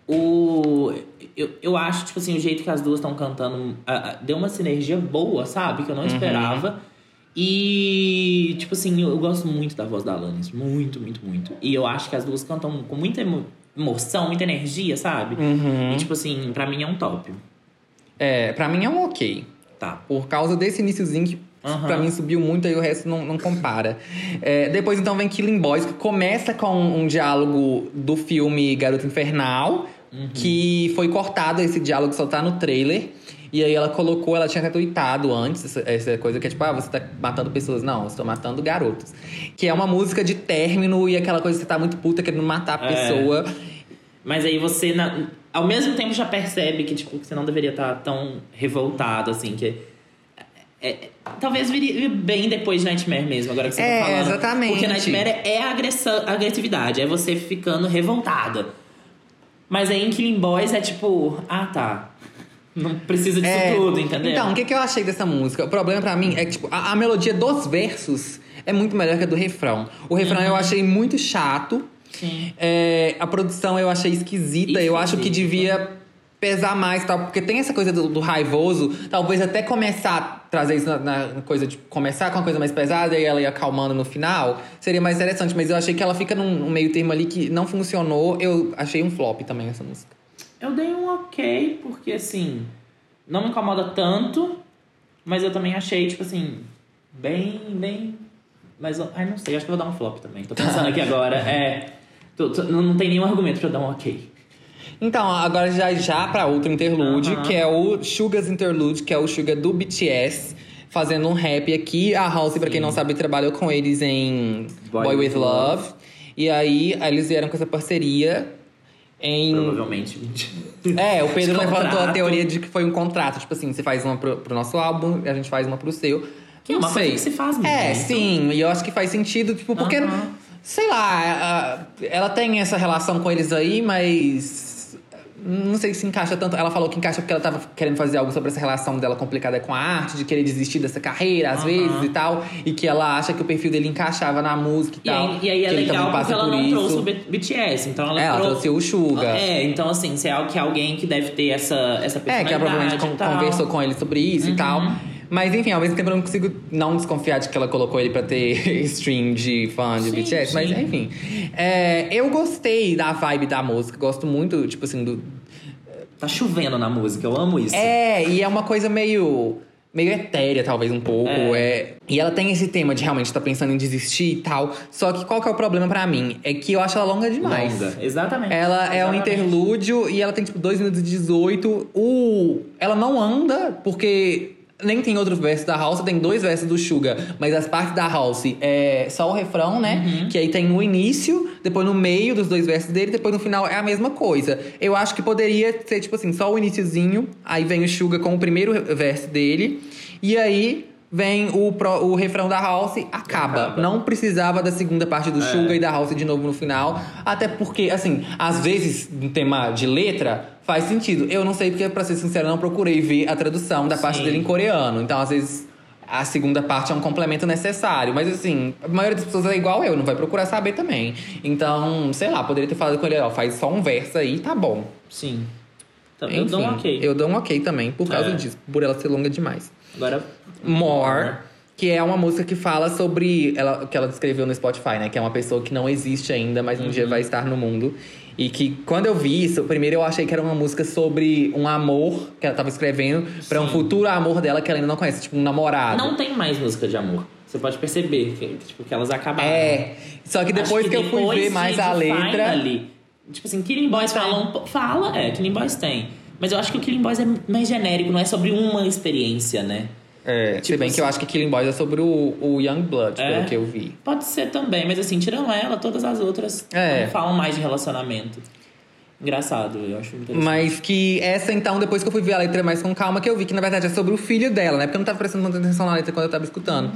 O. Eu, eu acho, tipo assim, o jeito que as duas estão cantando deu uma sinergia boa, sabe? Que eu não Uhum. esperava. E, tipo assim, eu, eu gosto muito da voz da Alanis. Muito, muito, muito. E eu acho que as duas cantam com muita emoção, muita energia, sabe? Uhum. E, tipo assim, pra mim é um top. É, pra mim é um ok. Tá. Por causa desse iniciozinho que Aham. pra mim subiu muito e o resto não, não compara. É, depois então vem Killing Boys, que começa com um diálogo do filme Garota Infernal, Uhum. que foi cortado, esse diálogo só tá no trailer. E aí ela colocou, ela tinha tweetado antes, essa, essa coisa que é tipo, ah, você tá matando pessoas. Não, eu estou matando garotos. Que é uma música de término e aquela coisa que você tá muito puta querendo matar a É. pessoa. Mas aí você, na- ao mesmo tempo, já percebe que, tipo, que você não deveria estar tão revoltado, assim, que. é- é- talvez viria bem depois de Nightmare mesmo, agora que você É, tá falando. exatamente. Porque Nightmare é agressão, agressividade, é você ficando revoltada. Mas aí em Killing Boys é tipo, ah tá. Não precisa disso É, tudo, entendeu? Então, o que, que eu achei dessa música? O problema pra mim é que, tipo, a, a melodia dos versos é muito melhor que a do refrão. O refrão eu achei muito chato. Sim. É, a produção eu achei esquisita. Eu acho que devia pesar mais, tal, porque tem essa coisa do, do raivoso. Talvez até começar a trazer isso na, na coisa de começar com uma coisa mais pesada e ela ia acalmando no final. Seria mais interessante. Mas eu achei que ela fica num, num meio termo ali que não funcionou. Eu achei um flop também essa música. Eu dei um ok, porque assim, não me incomoda tanto, mas eu também achei, tipo assim, bem, bem. Mas, ai, não sei, acho que eu vou dar um flop também. Tô pensando aqui agora, é. tô- tô- não, tem nenhum argumento pra eu dar um ok. Então, agora já já pra outro interlude, Aham. que é o Sugar's Interlude, que é o Sugar do BTS, fazendo um rap aqui. A House, pra quem não sabe, trabalhou com eles em Boy, Boy With With Love. E aí, eles vieram com essa parceria em. Provavelmente. É, o Pedro levantou a teoria de que foi um contrato. Tipo assim, você faz uma pro, pro nosso álbum e a gente faz uma pro seu. Que é Não uma coisa sei. que se faz mesmo, É, sim. E eu acho que faz sentido, tipo, porque... Aham. Sei lá, ela tem essa relação com eles aí, mas... Não sei se encaixa tanto. Ela falou que encaixa porque ela tava querendo fazer algo sobre essa relação dela complicada com a arte, de querer desistir dessa carreira às vezes e tal. E que ela acha que o perfil dele encaixava na música e, E tal. aí, e aí é legal porque ela por não isso. trouxe o BTS. Então ela, É, ela trou- trouxe o Suga. É, então assim, se é algo que alguém que deve ter essa, essa É, personalidade que ela provavelmente e conversou com ele sobre isso e tal. Mas enfim, ao mesmo tempo eu não consigo não desconfiar de que ela colocou ele pra ter [laughs] stream de fã de BTS. Mas enfim. É, eu gostei da vibe da música. Gosto muito, tipo assim, do. Tá chovendo na música, eu amo isso. É, e é uma coisa meio. Meio etérea, talvez, um pouco. É. É. E ela tem esse tema de realmente estar pensando em desistir e tal. Só que qual que é o problema pra mim? É que eu acho ela longa demais. Longa. Exatamente. Ela é um Exatamente. interlúdio e ela tem tipo 2 minutos e 18. O... Ela não anda, porque nem tem outro verso da House, tem dois versos do Suga, mas as partes da House é só o refrão, né? Uhum. Que aí tem no início, depois no meio dos dois versos dele, depois no final é a mesma coisa. Eu acho que poderia ser tipo assim, só o iniciozinho, aí vem o Suga com o primeiro verso dele, e aí vem o, pro- o refrão da House, acaba. Acaba. Não precisava da segunda parte do É. Suga e da House de novo no final. Até porque, assim, às vezes, no tema de letra, faz sentido. Eu não sei porque, pra ser sincero, não procurei ver a tradução da parte Sim. dele em coreano. Então, às vezes, a segunda parte é um complemento necessário. Mas, assim, a maioria das pessoas é igual eu, não vai procurar saber também. Então, sei lá, poderia ter falado com ele, ó, faz só um verso aí, tá bom. Sim. Então, eu dou um Enfim, ok. Eu dou um ok também, por causa É. disso, por ela ser longa demais. Agora. More. Que é uma música que fala sobre. Ela, que ela descreveu no Spotify, né? Que é uma pessoa que não existe ainda, mas um dia vai estar no mundo. E que quando eu vi isso, primeiro eu achei que era uma música sobre um amor que ela tava escrevendo pra um futuro amor dela que ela ainda não conhece, tipo um namorado. Não tem mais música de amor. Você pode perceber que, tipo, que elas acabaram. É. Só que depois Acho que, eu fui ver mais a letra. Finally, tipo assim, Killing Boys falam. Fala, é, Killing Boys tem. Mas eu acho que o Killing Boys é mais genérico, não é sobre uma experiência, né? É, se Tipo bem que eu assim- acho que Killing Boys é sobre o, o Young Blood, É? pelo que eu vi. Pode ser também, mas assim, tirando ela, todas as outras É. falam mais de relacionamento. Engraçado, eu acho interessante. Mas que essa, então, depois que eu fui ver a letra mais com calma, que eu vi que na verdade é sobre o filho dela, né? Porque eu não tava prestando tanta atenção na letra quando eu tava escutando.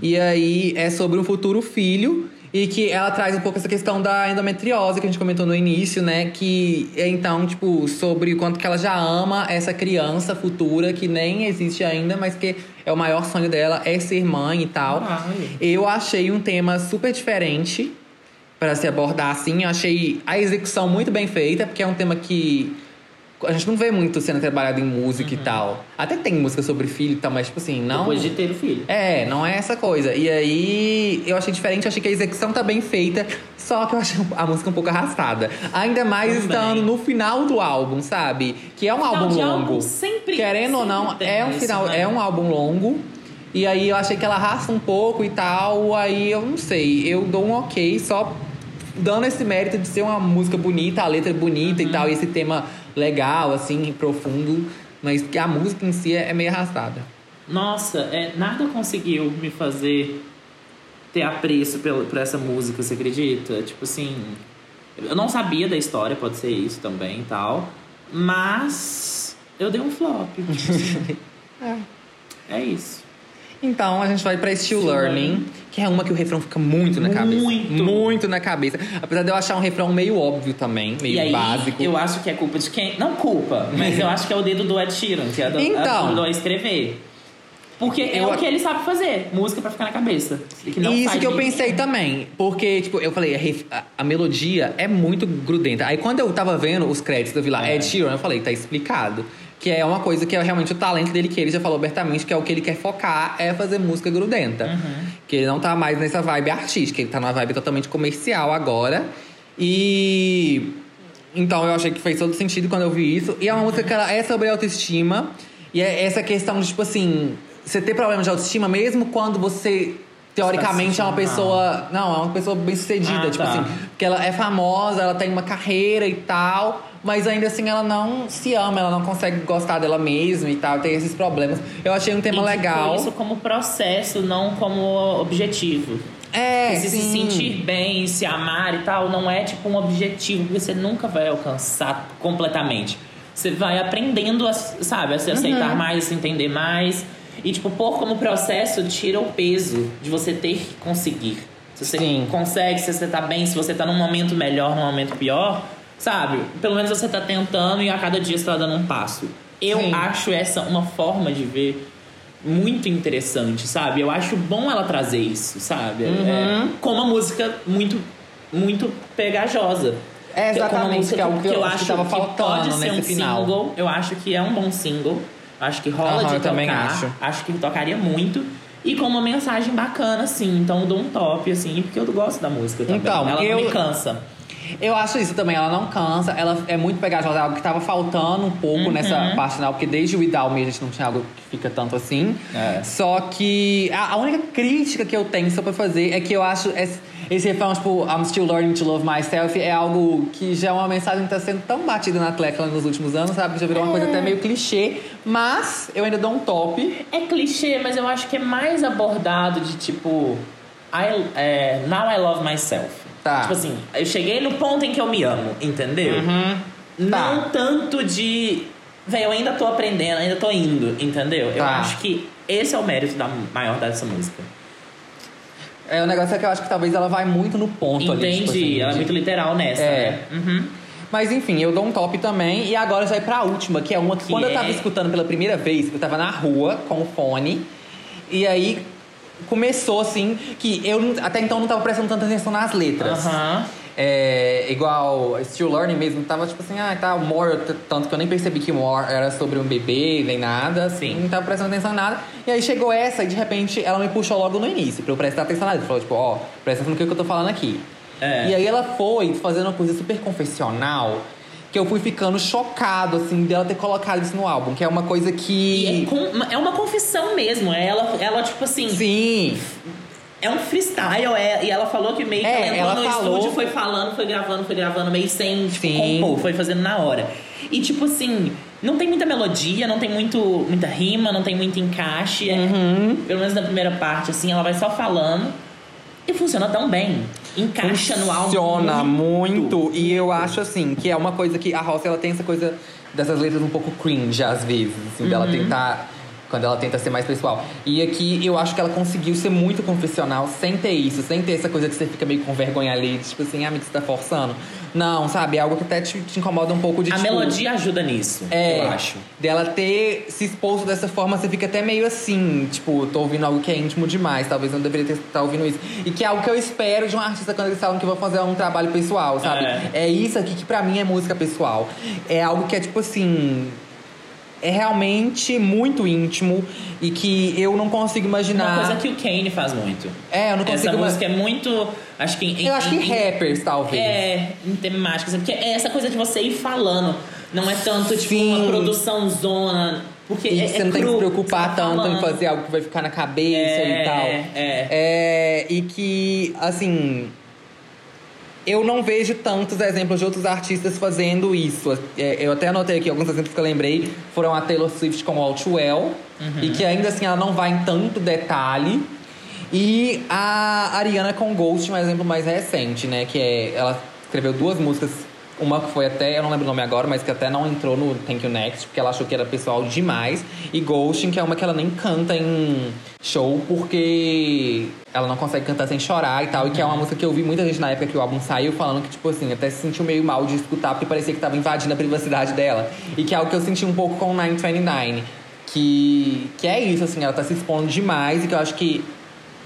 E aí é sobre um futuro filho. E que ela traz um pouco essa questão da endometriose que a gente comentou no início, né? Que é então, tipo, sobre o quanto que ela já ama essa criança futura que nem existe ainda, mas que é o maior sonho dela, é ser mãe e tal. Ai. Eu achei um tema super diferente para se abordar assim. Eu achei a execução muito bem feita, porque é um tema que a gente não vê muito sendo trabalhado em música e tal. Até tem música sobre filho e tal, mas tipo assim, não. Depois de ter o filho. É, não é essa coisa. E aí eu achei diferente, achei que a execução tá bem feita, só que eu achei a música um pouco arrastada. Ainda mais Também. estando no final do álbum, sabe? Que é um Final álbum longo. álbum sempre- Querendo ou sempre não, tem é um isso, final, né? é um álbum longo. E aí eu achei que ela arrasta um pouco e tal, aí eu não sei, eu dou um ok só dando esse mérito de ser uma música bonita, a letra bonita Uhum. e tal, e esse tema legal, assim, profundo, mas que a música em si é é meio arrastada. Nossa, é, nada conseguiu me fazer ter apreço pela, por essa música, você acredita? Tipo assim, eu não sabia da história, pode ser isso também e tal, mas eu dei um flop. Tipo assim. [laughs] é isso. Então a gente vai pra Still Still Learning, Learning. Que é uma que o refrão fica muito na cabeça. Muito. Muito na cabeça. Apesar de eu achar um refrão meio óbvio também, meio aí, básico. eu acho que é culpa de quem? Não culpa, mas eu acho que é o dedo do Ed Sheeran, que é do, Então. do escrever. Porque é Eu o que ele sabe fazer, música pra ficar na cabeça. E que Isso que eu pensei também. Porque, tipo, eu falei, a, a- a melodia é muito grudenta. Aí quando eu tava vendo os créditos, eu vi lá É. Ed Sheeran, eu falei, tá explicado. Que é uma coisa que é realmente o talento dele, que ele já falou abertamente, que é o que ele quer focar, é fazer música grudenta. Uhum. Que ele não tá mais nessa vibe artística, ele tá numa vibe totalmente comercial agora. E. Então eu achei que fez todo sentido quando eu vi isso. E é uma música que ela é sobre autoestima. E é essa questão de, tipo assim, você ter problemas de autoestima, mesmo quando você, teoricamente, é uma pessoa. Não, é uma pessoa bem sucedida. Ah, tipo tá. assim, porque ela é famosa, ela tem uma carreira e tal. Mas ainda assim ela não se ama, ela não consegue gostar dela mesma e tal, tem esses problemas. Eu achei um tema E, tipo, legal. isso como processo, não como objetivo. É, se sim. sentir bem, se amar e tal, não é tipo um objetivo, porque você nunca vai alcançar completamente. Você vai aprendendo a, sabe, a se aceitar Uhum. mais, a se entender mais. E, tipo, pôr como processo tira o peso de você ter que conseguir. Se você Sim. consegue, se você tá bem, se você tá num momento melhor, num momento pior, sabe? Pelo menos você tá tentando e a cada dia você tá dando um passo. Eu Sim. acho essa uma forma de ver muito interessante, sabe? Eu acho bom ela trazer isso, sabe? É, Uhum. com uma música muito, muito pegajosa. É, Que- exatamente, música que é o que eu eu acho que que pode ser um final. single. Eu acho que é um bom single. Acho que rola Aham, de tocar. também acho. Acho que tocaria muito. E com uma mensagem bacana, assim. Então eu dou um top, assim, porque eu gosto da música também. Então, ela eu- não me cansa. Eu acho isso também, ela não cansa, ela é muito pegajosa, é algo que tava faltando um pouco Uhum. nessa parte final, porque desde o Without Me a gente não tinha algo que fica tanto assim. É. Só que a, a única crítica que eu tenho só pra fazer é que eu acho esse, esse refrão, tipo, I'm still learning to love myself, é algo que já é uma mensagem que tá sendo tão batida na tecla nos últimos anos, sabe? Que já virou uma coisa até meio clichê, mas eu ainda dou um top. É clichê, mas eu acho que é mais abordado de tipo. I, é, now I love myself. Tá. Tipo assim, eu cheguei no ponto em que eu me amo, entendeu? Uhum. Não Tá. tanto de. Véi, eu ainda tô aprendendo, ainda tô indo, entendeu? Eu Tá. acho que esse é o mérito da maior dessa música. É, o negócio é que eu acho que talvez ela vai muito no ponto ali. Entendi, tipo assim, ela é muito literal nessa, É. né? Uhum. Mas enfim, eu dou um top também. E agora já vai pra última, que é uma que, Que quando eu é? tava escutando pela primeira vez, eu tava na rua com o fone. E aí começou assim, que eu até então não tava prestando tanta atenção nas letras. Aham. É, igual Still Learning mesmo, tava tipo assim, ah, tá, More, tanto que eu nem percebi que More era sobre um bebê, nem nada, Sim. não tava prestando atenção em nada. E aí chegou essa e de repente ela me puxou logo no início, pra eu prestar atenção nela. Falou, tipo, ó, presta atenção no que eu tô falando aqui. É. E aí ela foi fazendo uma coisa super confessional, que eu fui ficando chocado, assim, dela ter colocado isso no álbum, que é uma coisa que. É, com- é uma confissão mesmo. é Ela, ela tipo assim, Sim. É um freestyle. É, e ela falou que meio que É, ela entrou ela no falou- estúdio, foi falando, foi gravando, foi gravando, meio sem tipo, Sim. compor, foi fazendo na hora. E tipo assim, não tem muita melodia, não tem muito, muita rima, não tem muito encaixe. é- Uhum. pelo menos na primeira parte, assim, ela vai só falando. E funciona tão bem. Encaixa no álbum. Funciona muito. E eu acho assim, que é uma coisa que a House ela tem essa coisa dessas letras um pouco cringe às vezes, assim, Uhum. dela tentar. Quando ela tenta ser mais pessoal. E aqui eu acho que ela conseguiu ser muito confessional sem ter isso, sem ter essa coisa que você fica meio com vergonha ali, tipo assim, ah, amigo, você tá forçando. Não, sabe? É algo que até te, te incomoda um pouco de A tipo, melodia ajuda nisso, É, eu acho. dela ter se exposto dessa forma, você fica até meio assim, tipo, tô ouvindo algo que é íntimo demais, talvez eu não deveria estar ouvindo isso. E que é algo que eu espero de um artista quando eles falam que vão fazer um trabalho pessoal, sabe? É. É, isso aqui que pra mim é música pessoal. É algo que é tipo assim. É realmente muito íntimo e que eu não consigo imaginar. Uma coisa que o Kane faz muito. É, eu não consigo Essa música é muito. Acho que. em- Eu acho que em- rappers, talvez. É, em temáticas. Porque é essa coisa de você ir falando. Não é tanto, tipo, Sim. uma produção zona. Porque E é, você é não tem que cru, se preocupar tá tanto em falando. fazer algo que vai ficar na cabeça É, e tal. é. É, e que, assim. Eu não vejo tantos exemplos de outros artistas fazendo isso. É, eu até anotei aqui alguns exemplos que eu lembrei. Foram a Taylor Swift com All Too Well. Uhum. E que ainda assim ela não vai em tanto detalhe. E a Ariana com Ghost, um exemplo mais recente, né? Que é. Ela escreveu duas músicas. Uma que foi até, eu não lembro o nome agora, mas que até não entrou no Thank You Next, porque ela achou que era pessoal demais. E Ghosting, que é uma que ela nem canta em show, porque ela não consegue cantar sem chorar e tal. E que é uma música que eu vi muita gente na época que o álbum saiu falando que, tipo assim, até se sentiu meio mal de escutar, porque parecia que tava invadindo a privacidade dela. E que é algo que eu senti um pouco com 929. Que, que é isso, assim, ela tá se expondo demais e que eu acho que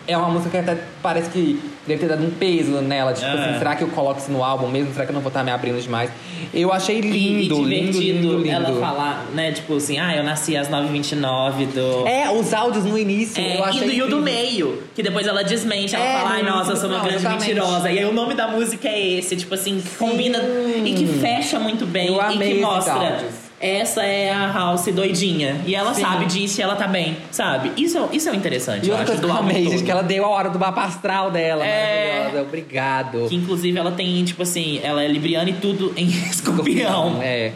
é uma música que até parece que deve ter dado um peso nela. Tipo É. assim, será que eu coloco isso no álbum mesmo? Será que eu não vou estar me abrindo demais? Eu achei lindo, e, lindo, divertido lindo, lindo. ela falar, né? Tipo assim, ah, eu nasci às 9h29 do. É, os áudios no início, É, eu achei e, do- e o do meio, que depois ela desmente, ela É, fala, ai, no nossa, eu sou uma não, grande exatamente. mentirosa. E aí o nome da música é esse, tipo assim, que combina e que fecha muito bem Eu e que mostra. áudios. Essa é a House doidinha. E ela Sim. sabe disso e ela tá bem, sabe? Isso, é- isso é interessante, E eu acho, do álbum todo. gente, que ela deu a hora do mapa astral dela. É. Maravilhosa, obrigado. Que inclusive ela tem, tipo assim, ela é libriana e tudo em [laughs] escorpião. É.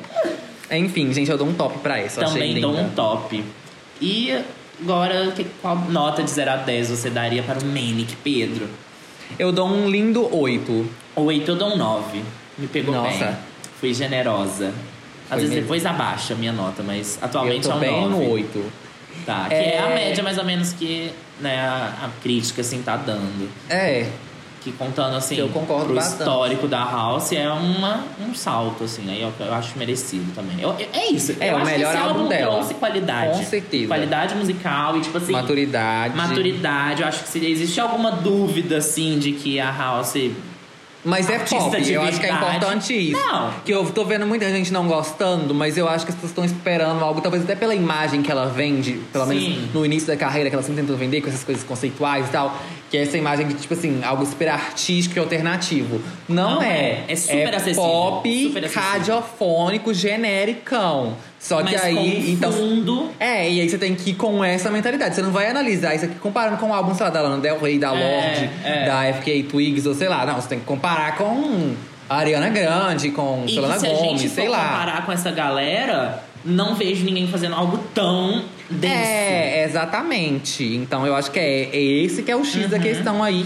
Enfim, gente, eu dou um top pra essa. Também dou um top. E agora, que- qual nota de 0 a 10 você daria para o Manic, Pedro? Eu dou um lindo 8. 8 eu dou um 9. Me pegou Nossa. bem. Fui generosa. Às vezes depois abaixa a minha nota, mas Eu atualmente tô é um bem 9. no 8. Tá, que é... É. a média mais ou menos que né, a, a crítica assim tá dando. É, Que contando assim, Eu concordo pro bastante. histórico da House é uma, um salto, assim, aí eu, eu acho merecido também. Eu- eu- é isso. É, eu o melhor que álbum dela. trouxe qualidade. Com certeza. Qualidade musical e, tipo assim, maturidade. maturidade. Eu acho que se existe alguma dúvida, assim, de que a House Mas é artista pop, de eu acho que é importante isso. Não. Que eu tô vendo muita gente não gostando, mas eu acho que as pessoas estão esperando algo, talvez até pela imagem que ela vende, pelo Sim. menos no início da carreira, que ela sempre tentou vender com essas coisas conceituais e tal. Que é essa imagem de, tipo assim, algo super artístico e alternativo. Não, Não é. é. É super acessível. pop, Super acessível. radiofônico, genericão. Só que Mas aí, com então. fundo. É, e aí você tem que ir com essa mentalidade. Você não vai analisar isso aqui comparando com o álbum, sei lá, da Lana Del Rey, da É, Lorde, é. da FK Twigs, ou sei lá. Não, você tem que comparar com a Ariana Grande, com E Selena que se Gomez, sei lá. comparar com essa galera, não vejo ninguém fazendo algo tão denso. É, exatamente. Então eu acho que é, é esse que é o X Uhum. da questão aí.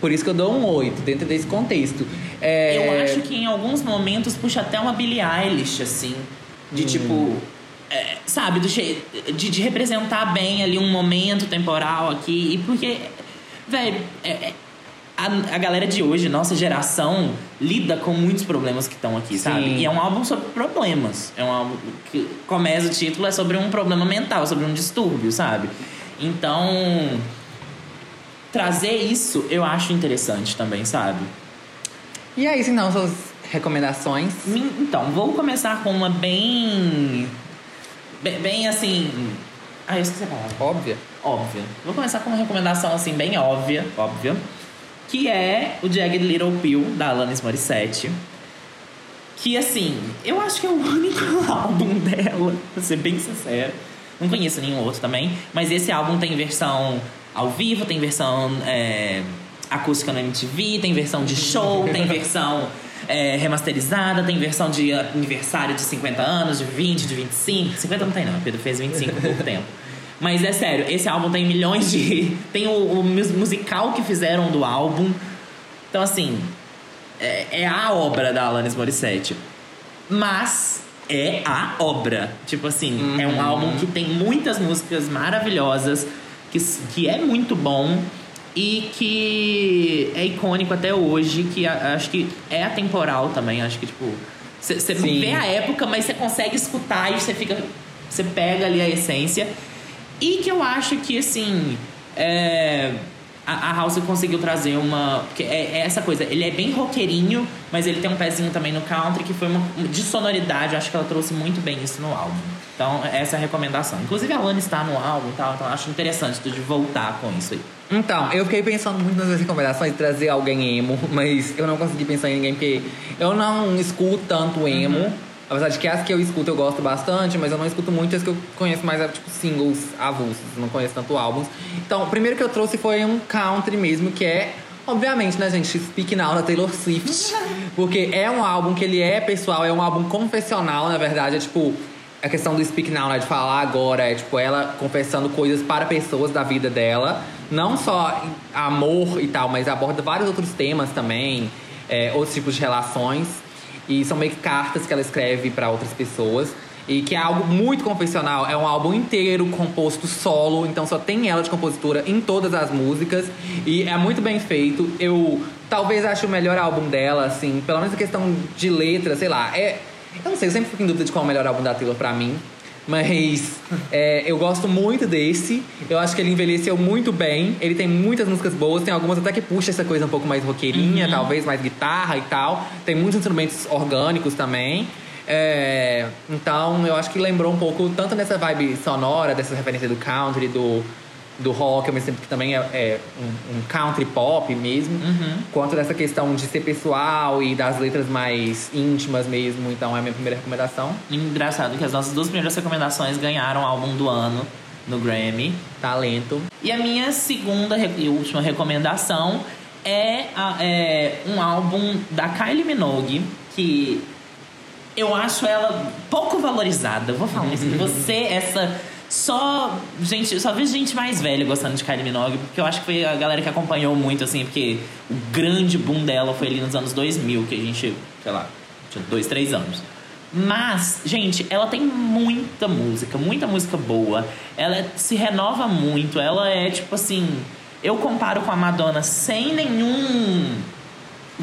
Por isso que eu dou um 8, dentro desse contexto. É, Eu acho que em alguns momentos puxa até uma Billie Eilish, assim. De Hum. tipo. é, sabe, do che- de, de representar bem ali um momento temporal aqui. E porque, velho, é- é- a, a galera de hoje, nossa geração, lida com muitos problemas que estão aqui, sabe? Sim. E é um álbum sobre problemas. É um álbum que começa o título, é sobre um problema mental, sobre um distúrbio, sabe? Então. Trazer isso eu acho interessante também, sabe? E é isso então, suas recomendações. Então, vou começar com uma bem. Bem, bem assim. Ah, eu esqueci a palavra. Óbvia. Óbvia. Vou começar com uma recomendação assim, bem óbvia, óbvia. Que é o Jagged Little Pill, da Alanis Morissette. Que assim, eu acho que é o [laughs] único álbum dela, pra ser bem sincero. Não conheço nenhum outro também. Mas esse álbum tem versão ao vivo, tem versão é, acústica no MTV, tem versão de show, tem versão é, remasterizada, tem versão de aniversário de 50 anos, de 20, de 25. 50 não tem não, Pedro fez 25 há pouco [laughs] tempo. Mas é sério, esse álbum tem milhões de. [laughs] Tem o, o mus- musical que fizeram do álbum. Então, assim, é, é a obra da Alanis Morissette. Mas é a obra. Tipo assim, é um álbum que tem muitas músicas maravilhosas, que, que é muito bom e que é icônico até hoje, que acho que é atemporal também. Acho que, tipo, você vê a época, mas você consegue escutar e você fica. Você pega ali a essência. E que eu acho que, assim. É, a, a House conseguiu trazer uma. É, é essa coisa, ele é bem roqueirinho, mas ele tem um pezinho também no country, que foi uma. De sonoridade, acho que ela trouxe muito bem isso no álbum. Então, essa é a recomendação. Inclusive, a Lana está no álbum e tal, então acho interessante de voltar com isso aí. Então, eu fiquei pensando muito nas recomendações de trazer alguém emo, mas eu não consegui pensar em ninguém porque eu não escuto tanto emo. Uhum. Apesar de que as que eu escuto eu gosto bastante, mas eu não escuto muito as que eu conheço mais, tipo, singles avulsos, não conheço tanto álbuns. Então, o primeiro que eu trouxe foi um country mesmo, que é, obviamente, né, gente, Speak Now da Taylor Swift. [laughs] Porque é um álbum que ele é pessoal, é um álbum confessional, na verdade, é tipo. A questão do speak now, né? De falar agora, é tipo ela confessando coisas para pessoas da vida dela. Não só amor e tal, mas aborda vários outros temas também, é, outros tipos de relações. E são meio que cartas que ela escreve para outras pessoas. E que é algo muito confessional. É um álbum inteiro composto solo, então só tem ela de compositora em todas as músicas. E é muito bem feito. Eu talvez ache o melhor álbum dela, assim, pelo menos a questão de letra, sei lá. É, eu não sei, eu sempre fico em dúvida de qual é o melhor álbum da Taylor pra mim. Mas é, eu gosto muito desse. Eu acho que ele envelheceu muito bem. Ele tem muitas músicas boas. Tem algumas até que puxa essa coisa um pouco mais roqueirinha, talvez mais guitarra e tal. Tem muitos instrumentos orgânicos também. É, então eu acho que lembrou um pouco, tanto nessa vibe sonora, dessa referência do country, do, do rock, ao mesmo tempo que também é, é um, um country pop mesmo, quanto dessa questão de ser pessoal e das letras mais íntimas mesmo. Então é a minha primeira recomendação. Engraçado que as nossas duas primeiras recomendações ganharam álbum do ano no Grammy. Talento. E a minha segunda e última recomendação é, a- é um álbum da Kylie Minogue, que eu acho ela pouco valorizada. Vou falar isso. [laughs] Você, essa. Só. Gente, só vejo gente mais velha gostando de Kylie Minogue, porque eu acho que foi a galera que acompanhou muito, assim, porque o grande boom dela foi ali nos anos 2000, que a gente, sei lá, tinha dois, três anos. Mas, gente, ela tem muita música, muita música boa. Ela se renova muito. Ela é tipo assim. Eu comparo com a Madonna sem nenhum.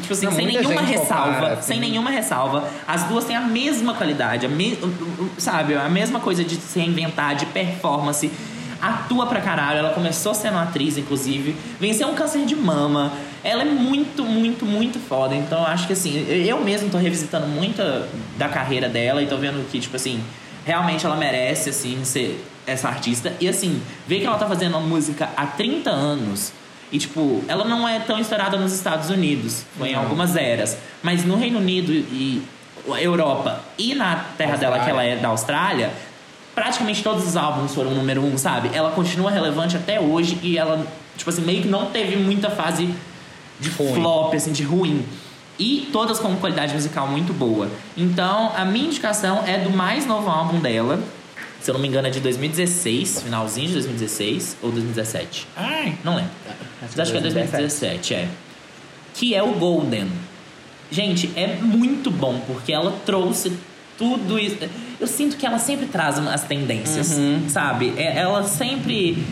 Tipo assim, Não, sem nenhuma ressalva. compara, assim. Sem nenhuma ressalva. As duas têm a mesma qualidade, a me... sabe? A mesma coisa de se reinventar, de performance. Atua pra caralho. Ela começou sendo atriz, inclusive. Venceu um câncer de mama. Ela é muito, muito, muito foda. Então eu acho que assim, eu mesmo tô revisitando muita da carreira dela e tô vendo que, tipo assim, realmente ela merece, assim, ser essa artista. E assim, ver que ela tá fazendo música há 30 anos. E, tipo, ela não é tão estourada nos Estados Unidos. Foi em algumas eras. Mas no Reino Unido e Europa e na terra dela, que ela é da Austrália, praticamente todos os álbuns foram número um, sabe? Ela continua relevante até hoje e ela, tipo assim, meio que não teve muita fase de Ruim. flop, assim, de ruim. E todas com qualidade musical muito boa. Então, a minha indicação é do mais novo álbum dela. Se eu não me engano, é de 2016, finalzinho de 2016 ou 2017. Ai, não lembro. Mas acho que é 2017, é. Que é o Golden. Gente, é muito bom, porque ela trouxe tudo isso. Eu sinto que ela sempre traz as tendências, sabe? É- Ela sempre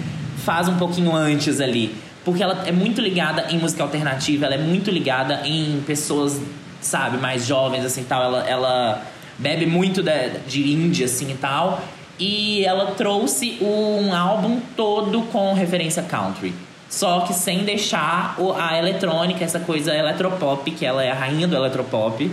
faz um pouquinho antes ali. Porque ela é muito ligada em música alternativa, ela é muito ligada em pessoas, sabe, mais jovens, assim, tal. Ela, ela bebe muito da- de indie, assim, e tal. E ela trouxe um álbum todo com referência country. Só que sem deixar a eletrônica, essa coisa eletropop, que ela é a rainha do eletropop,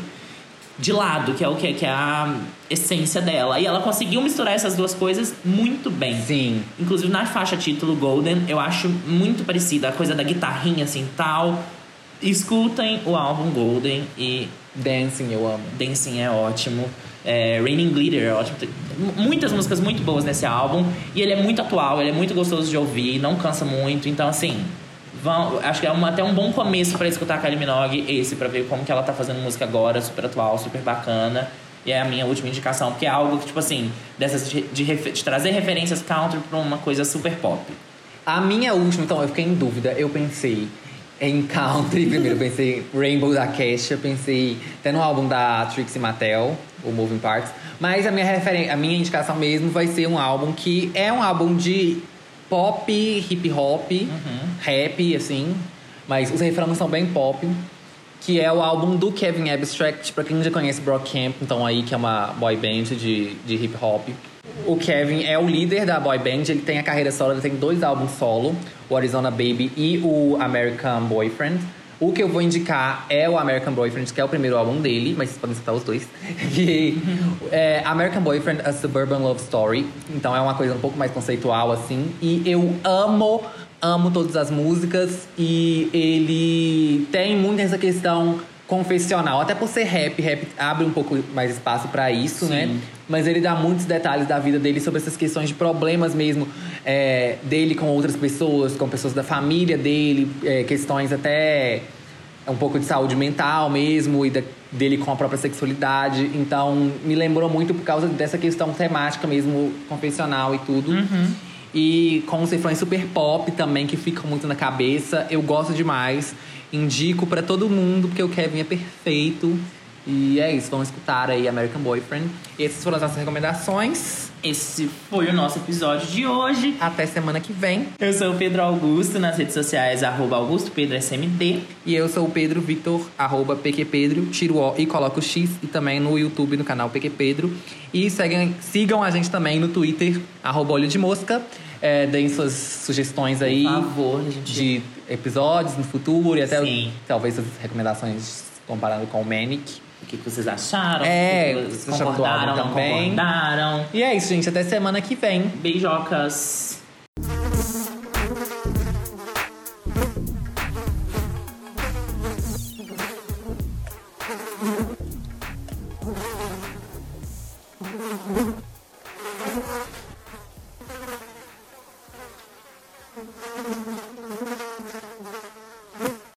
de lado, que é o que, que é a essência dela. E ela conseguiu misturar essas duas coisas muito bem. Sim. Inclusive na faixa título Golden, eu acho muito parecida. A coisa da guitarrinha assim tal. Escutem o álbum Golden e Dancing, eu amo. Dancing é ótimo. É, Raining Glitter é ótimo. Muitas músicas muito boas nesse álbum. E ele é muito atual, ele é muito gostoso de ouvir, não cansa muito. Então, assim, vão, acho que é uma- até um bom começo pra escutar a Kylie Minogue, esse, pra ver como que ela tá fazendo música agora, super atual, super bacana. E é a minha última indicação, porque é algo que, tipo assim, dessas de, de de trazer referências country pra uma coisa super pop. A minha última, então, eu fiquei em dúvida. Eu pensei em country [laughs] primeiro. Eu pensei Rainbow da Kesha. Pensei até no álbum da Trixie Mattel, o Moving Parts. Mas a minha, referen a minha indicação mesmo vai ser um álbum que é um álbum de pop, hip hop, rap, assim. Mas os refrões são bem pop. Que é o álbum do Kevin Abstract, pra quem já conhece Brockhamp, então aí que é uma boy band de, de hip hop. O Kevin é o líder da boy band, ele tem a carreira solo, ele tem dois álbuns solo, o Arizona Baby e o American Boyfriend. O que eu vou indicar é o American Boyfriend, que é o primeiro álbum dele, mas vocês podem escutar os dois. Que [laughs] é American Boyfriend, A Suburban Love Story. Então é uma coisa um pouco mais conceitual, assim. E eu amo, amo todas as músicas. E ele tem muito essa questão confessional. Até por ser rap, rap abre um pouco mais espaço pra isso, Sim. né? Mas ele dá muitos detalhes da vida dele sobre essas questões de problemas mesmo é, dele com outras pessoas, com pessoas da família dele, é, questões até um pouco de saúde mental mesmo e da- dele com a própria sexualidade. Então, me lembrou muito por causa dessa questão temática mesmo, confessional e tudo. E com os refrões super pop também, que ficam muito na cabeça. Eu gosto demais. Indico pra todo mundo, porque o Kevin é perfeito. E é isso, vamos escutar aí American Boyfriend. Essas foram as nossas recomendações. Esse foi o nosso episódio de hoje. Até semana que vem. Eu sou o Pedro Augusto, nas redes sociais, arroba Augusto Pedro SMD. E eu sou o Pedro Victor, arroba PQPedro, tiro o O e coloco o X. E também no YouTube, no canal PQPedro. E seguem, sigam a gente também no Twitter, arroba Olho de Mosca. É, deem suas sugestões aí Por favor, gente. de episódios no futuro. E até Sim. talvez as recomendações comparando com o Manic. O que que vocês acharam? É, vocês concordaram, não também? concordaram? E é isso, gente. Até semana que vem. Beijocas.